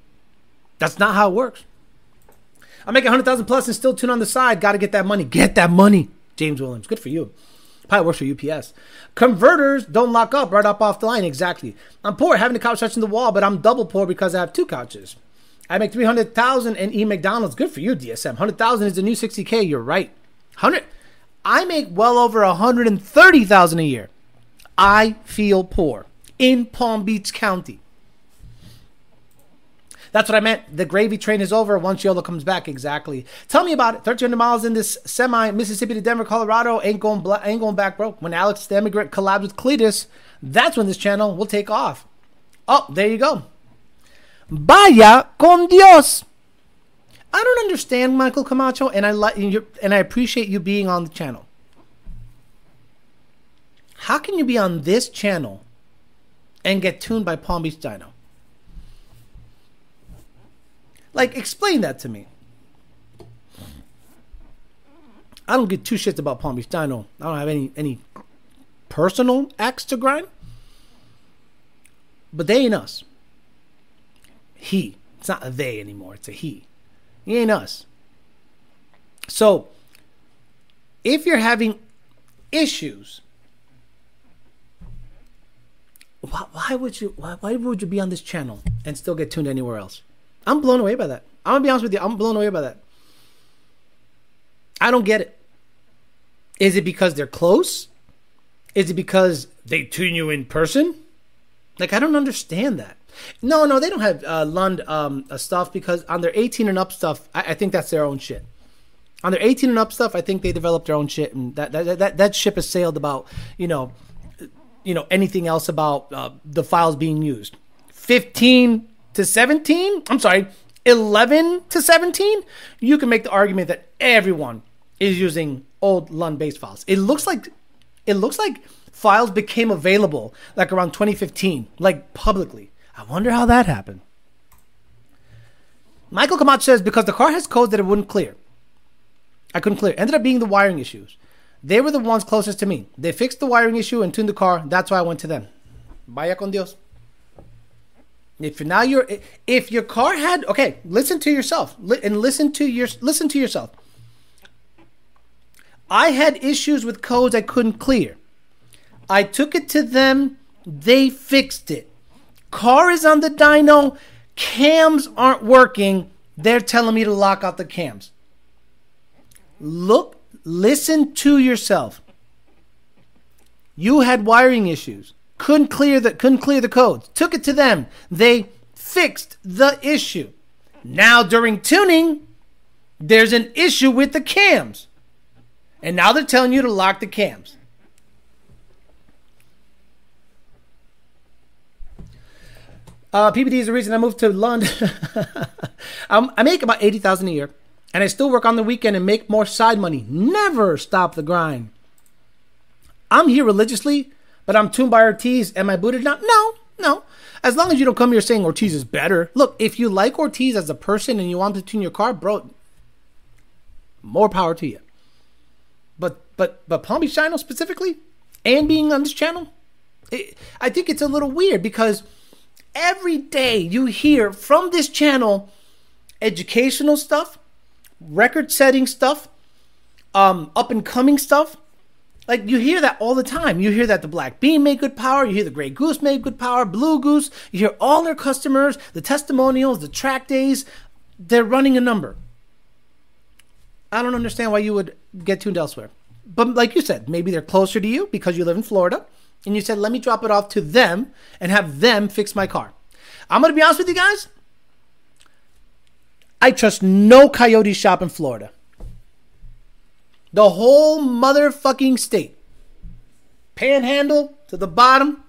That's not how it works. I make a hundred thousand plus and still tune on the side. Got to get that money. Get that money, James Williams. Good for you. Probably works for UPS. Converters don't lock up right up off the line. Exactly. I'm poor, having a couch touching the wall, but I'm double poor because I have two couches. I make three hundred thousand and eat McDonald's. Good for you, DSM. Hundred thousand is the new sixty k. You're right. Hundred. I make well over 130,000 a year. I feel poor in Palm Beach County. That's what I meant. The gravy train is over once YOLO comes back. Exactly. Tell me about it. 1,300 miles in this semi Mississippi to Denver, Colorado. Ain't going, ain't going back, bro. When Alex the Immigrant collabs with Cletus, that's when this channel will take off. Oh, there you go. Vaya con Dios. I don't understand Michael Camacho, and I like and I appreciate you being on the channel. How can you be on this channel and get tuned by Palm Beach Dyno? Like, explain that to me. I don't get two shits about Palm Beach Dyno. I don't have any any personal axe to grind. But they ain't us. He. It's not a they anymore. It's a he. He ain't us. So, if you're having issues, why, why would you why, why would you be on this channel and still get tuned anywhere else? I'm blown away by that. I'm gonna be honest with you. I'm blown away by that. I don't get it. Is it because they're close? Is it because they tune you in person? Like I don't understand that. No, no, they don't have uh, Lund um, stuff because on their 18 and up stuff, I, I, think that's their own shit. On their 18 and up stuff, I think they developed their own shit, and that that that, that ship has sailed about you know, you know anything else about uh, the files being used. 15 to 17, I'm sorry, 11 to 17, you can make the argument that everyone is using old Lund base files. It looks like it looks like files became available like around 2015, like publicly. I wonder how that happened. Michael Camacho says because the car has codes that it wouldn't clear. I couldn't clear. Ended up being the wiring issues. They were the ones closest to me. They fixed the wiring issue and tuned the car. That's why I went to them. Vaya con Dios. If you're now you're if your car had okay, listen to yourself and listen to your listen to yourself. I had issues with codes I couldn't clear. I took it to them. They fixed it. Car is on the dyno. Cams aren't working. They're telling me to lock out the cams. Look, listen to yourself. You had wiring issues. Couldn't clear the couldn't clear the codes. Took it to them. They fixed the issue. Now during tuning, there's an issue with the cams. And now they're telling you to lock the cams. Uh, is the reason I moved to London. *laughs* I make about eighty thousand a year, and I still work on the weekend and make more side money. Never stop the grind. I'm here religiously, but I'm tuned by Ortiz. Am I booted now? No, no. As long as you don't come here saying Ortiz is better. Look, if you like Ortiz as a person and you want to tune your car, bro, more power to you. But but but Palm Beach Channel specifically, and being on this channel, it, I think it's a little weird because every day you hear from this channel educational stuff, record setting stuff, um, up and coming stuff. Like you hear that all the time. You hear that the Black Bean made good power. You hear the Grey Goose made good power. Blue Goose. You hear all their customers, the testimonials, the track days. They're running a number. I don't understand why you would get tuned elsewhere. But like you said, maybe they're closer to you because you live in Florida. And you said, let me drop it off to them and have them fix my car. I'm to be honest with you guys. I trust no coyote shop in Florida. The whole motherfucking state. Panhandle to the bottom.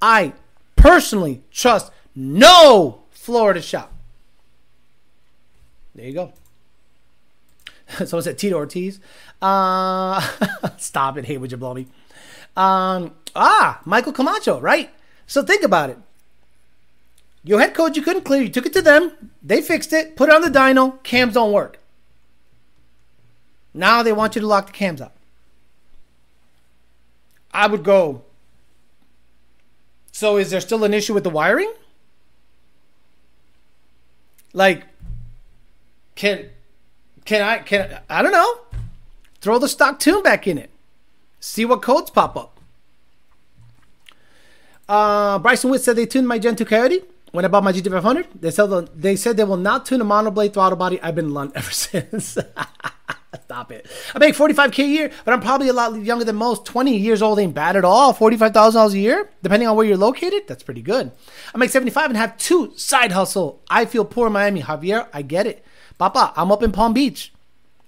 I personally trust no Florida shop. There you go. *laughs* Someone said Tito Ortiz. Uh, *laughs* stop it. Hey, would you blow me? Um, ah, Michael Camacho, right? So think about it. Your head code you couldn't clear. You took it to them. They fixed it. Put it on the dyno. Cams don't work. Now they want you to lock the cams up. I would go. So is there still an issue with the wiring? Like, can can I can I don't know. Throw the stock tune back in it. See what codes pop up. Uh, Bryson Witt said they tuned my Gen 2 Coyote when I bought my GT500. They said they said they will not tune a monoblade throttle body. I've been lunt ever *laughs* since. Stop it. I make 45k a year, but I'm probably a lot younger than most. 20 years old ain't bad at all. $45,000 a year, depending on where you're located, that's pretty good. I make 75 and have two side hustle. I feel poor in Miami. Javier, I get it. Papa, I'm up in Palm Beach.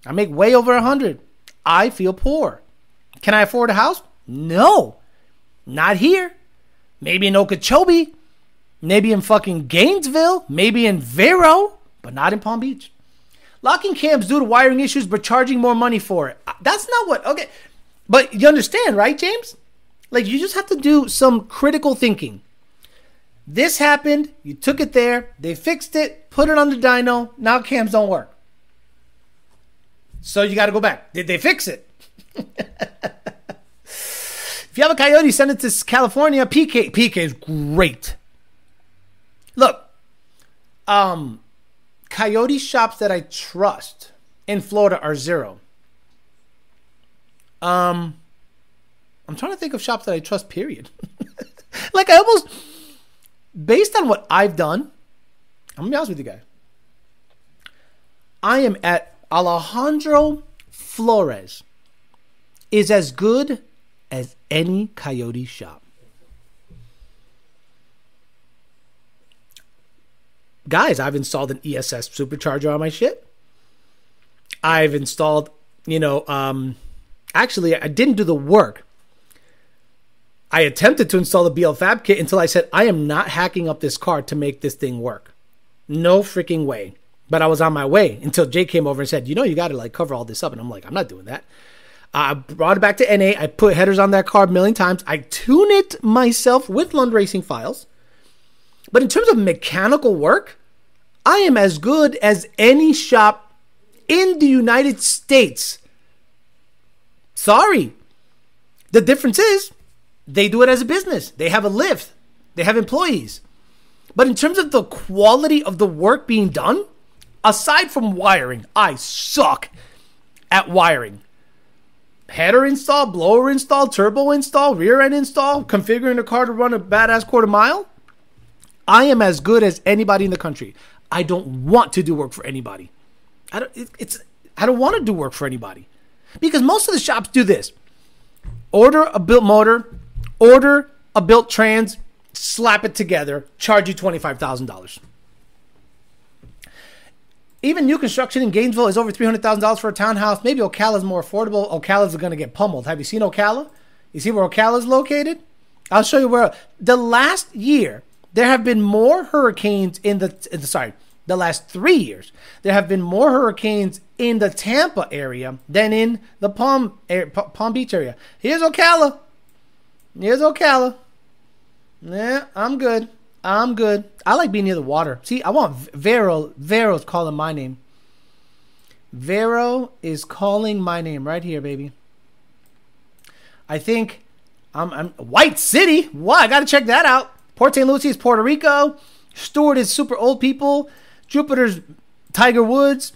I make way over 100. I feel poor. Can I afford a house? No. Not here. Maybe in Okeechobee. Maybe in fucking Gainesville. Maybe in Vero, but not in Palm Beach. Locking cams due to wiring issues, but charging more money for it. That's not what. Okay. But you understand, right, James? Like, you just have to do some critical thinking. This happened. You took it there. They fixed it, put it on the dyno. Now cams don't work. So you got to go back. Did they fix it? *laughs* if you have a coyote, send it to California. PK PK is great. Look, um, coyote shops that I trust in Florida are zero. Um, I'm trying to think of shops that I trust. Period. *laughs* like I almost, based on what I've done, I'm gonna be honest with you guys. I am at Alejandro Flores is as good as any coyote shop. Guys, I've installed an ESS supercharger on my shit. I've installed, you know, um, actually, I didn't do the work. I attempted to install the BL Fab kit until I said, I am not hacking up this car to make this thing work. No freaking way. But I was on my way until Jake came over and said, "You know, you got to like cover all this up." And I'm like, "I'm not doing that." I brought it back to NA. I put headers on that car a million times. I tune it myself with Lund Racing files. But in terms of mechanical work, I am as good as any shop in the United States. Sorry. The difference is they do it as a business. They have a lift. They have employees. But in terms of the quality of the work being done, aside from wiring, I suck at wiring. Header install, blower install, turbo install, rear end install, configuring a car to run a badass quarter mile. I am as good as anybody in the country. I don't want to do work for anybody. I don't. It, it's. I don't want to do work for anybody because most of the shops do this: order a built motor, order a built trans, slap it together, charge you twenty five thousand dollars. Even new construction in Gainesville is over three hundred thousand dollars for a townhouse. Maybe Ocala is more affordable. Ocala's going to get pummeled. Have you seen Ocala? You see where Ocala is located? I'll show you where. The last year, there have been more hurricanes in the, in the sorry, the last three years. There have been more hurricanes in the Tampa area than in the Palm Palm Beach area. Here's Ocala. Here's Ocala. Yeah, I'm good. I'm good. I like being near the water. See, I want Vero. Vero's calling my name. Vero is calling my name right here, baby. I think I'm, I'm White City. What? I got to check that out. Port St. Lucie is Puerto Rico. Stuart is super old people. Jupiter's Tiger Woods.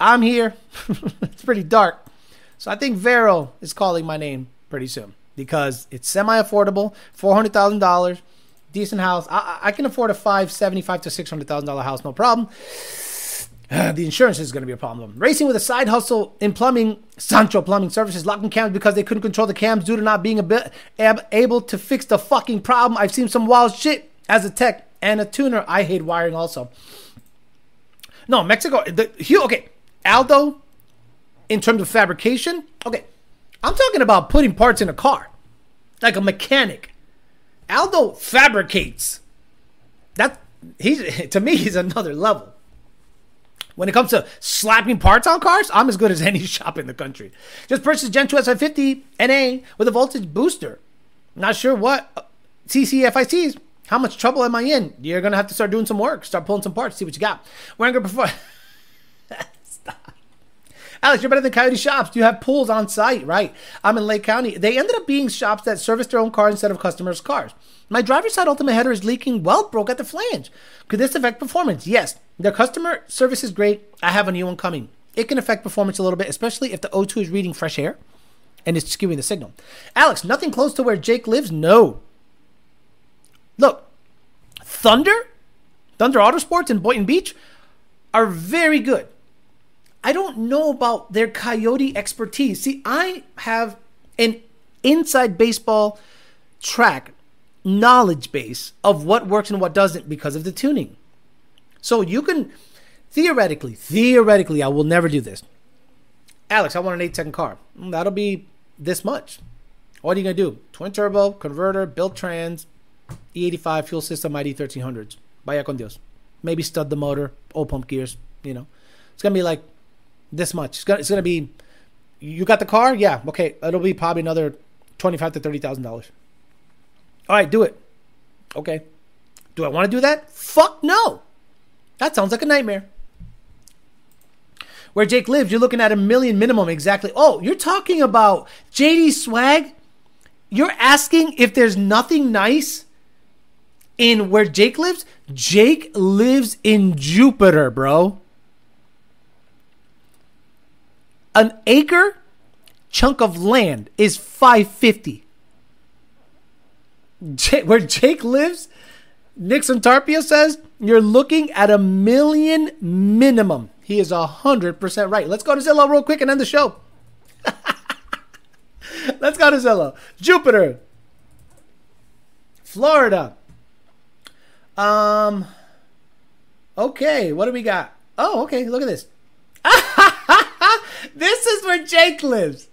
I'm here. *laughs* it's pretty dark. So I think Vero is calling my name pretty soon because it's semi affordable, $400,000 decent house. I, I can afford a five seventy five to six hundred thousand dollar house, no problem. *sighs* the insurance is going to be a problem. Racing with a side hustle in plumbing, Sancho Plumbing Services locking cams because they couldn't control the cams due to not being ab- able to fix the fucking problem. I've seen some wild shit as a tech and a tuner. I hate wiring also. No, Mexico. The okay, Aldo. In terms of fabrication, okay, I'm talking about putting parts in a car, like a mechanic. Aldo fabricates. That he's *laughs* to me he's another level. When it comes to slapping parts on cars, I'm as good as *laughs* any shop in the country. Just purchased Gen 2 S550 NA with a voltage booster. Not sure what uh, CCFICs. How much trouble am I in? You're gonna have to start doing some work, start pulling some parts, see what you got. Wenger before. *laughs* Alex, you're better than Coyote Shops. You have pools on site? Right. I'm in Lake County. They ended up being shops that service their own cars instead of customers' cars. My driver's side ultimate header is leaking weld broke at the flange. Could this affect performance? Yes. Their customer service is great. I have a new one coming. It can affect performance a little bit, especially if the O2 is reading fresh air and it's skewing the signal. Alex, nothing close to where Jake lives? No. Look, Thunder, Thunder Autosports in Boynton Beach are very good. I don't know about their coyote expertise. See, I have an inside baseball track knowledge base of what works and what doesn't because of the tuning. So you can theoretically, theoretically, I will never do this. Alex, I want an eight second car. Mm, that'll be this much. What are you gonna do? Twin turbo, converter, built trans, E85 fuel system, ID 1300s. Vaya con Dios. Maybe stud the motor, old pump gears. You know, it's gonna be like this much. It's gonna, it's gonna be. You got the car? Yeah. Okay. It'll be probably another twenty-five to thirty thousand dollars. All right, do it. Okay. Do I want to do that? Fuck no. That sounds like a nightmare. Where Jake lives, you're looking at a million minimum exactly. Oh, you're talking about JD Swag? You're asking if there's nothing nice in where Jake lives? Jake lives in Jupiter, bro. An acre chunk of land is 550. J- where Jake lives, Nixon Tarpia says you're looking at a million minimum. He is 100% right. Let's go to Zillow real quick and end the show. *laughs* Let's go to Zillow. Jupiter. Florida. Um Okay, what do we got? Oh, okay, look at this. *laughs* this is where Jake lives.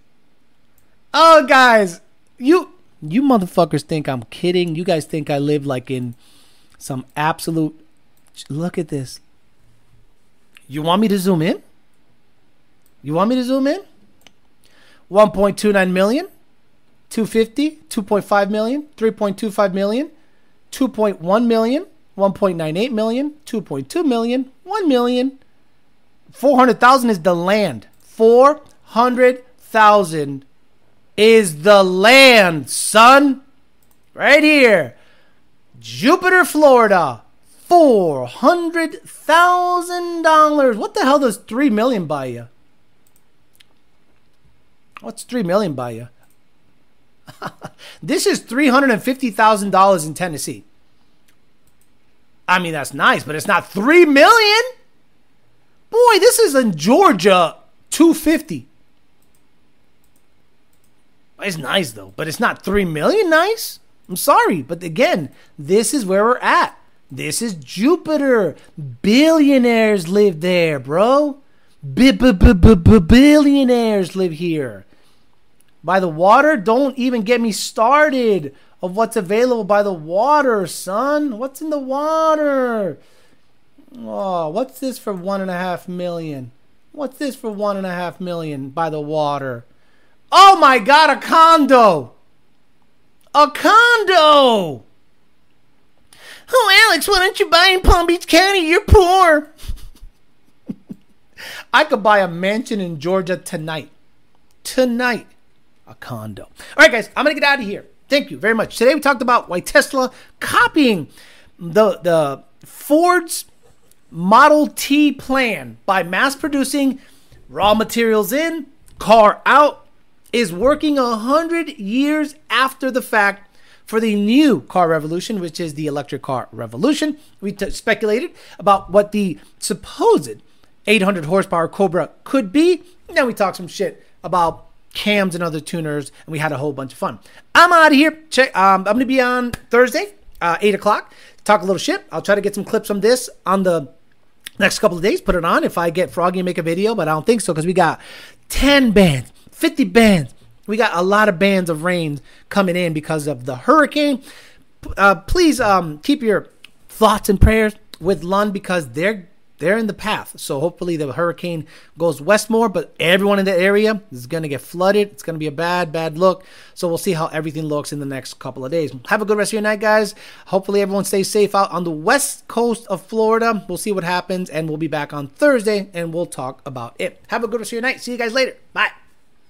Oh, guys, you you motherfuckers think I'm kidding. You guys think I live like in some absolute. Look at this. You want me to zoom in? You want me to zoom in? 1.29 million, 250, 2.5 million, 3.25 million, 2.1 million, 1.98 million, 2.2 million, 1 million. 400,000 is the land. 400,000 is the land, son. Right here. Jupiter, Florida. $400,000. What the hell does 3 million buy you? What's 3 million buy you? *laughs* this is $350,000 in Tennessee. I mean, that's nice, but it's not 3 million. Boy, this is in Georgia 250. It's nice though, but it's not 3 million nice. I'm sorry, but again, this is where we're at. This is Jupiter. Billionaires live there, bro. Billionaires live here. By the water, don't even get me started of what's available by the water, son. What's in the water? Oh, what's this for one and a half million? What's this for one and a half million by the water? Oh my god, a condo! A condo! Oh, Alex, why don't you buy in Palm Beach County? You're poor. *laughs* I could buy a mansion in Georgia tonight. Tonight. A condo. All right, guys, I'm going to get out of here. Thank you very much. Today we talked about why Tesla copying the, the Ford's Model T plan by mass producing raw materials in, car out, is working a hundred years after the fact for the new car revolution, which is the electric car revolution. We t- speculated about what the supposed 800 horsepower Cobra could be. And then we talked some shit about cams and other tuners, and we had a whole bunch of fun. I'm out of here. Check. Um, I'm gonna be on Thursday, uh, eight o'clock. Talk a little shit. I'll try to get some clips from this on the next couple of days. Put it on if I get Froggy and make a video, but I don't think so because we got 10 bands, 50 bands. We got a lot of bands of rain coming in because of the hurricane. Uh, please um, keep your thoughts and prayers with Lund because they're they're in the path. So hopefully the hurricane goes west more, but everyone in the area is going to get flooded. It's going to be a bad, bad look. So we'll see how everything looks in the next couple of days. Have a good rest of your night, guys. Hopefully everyone stays safe out on the west coast of Florida. We'll see what happens, and we'll be back on Thursday and we'll talk about it. Have a good rest of your night. See you guys later. Bye.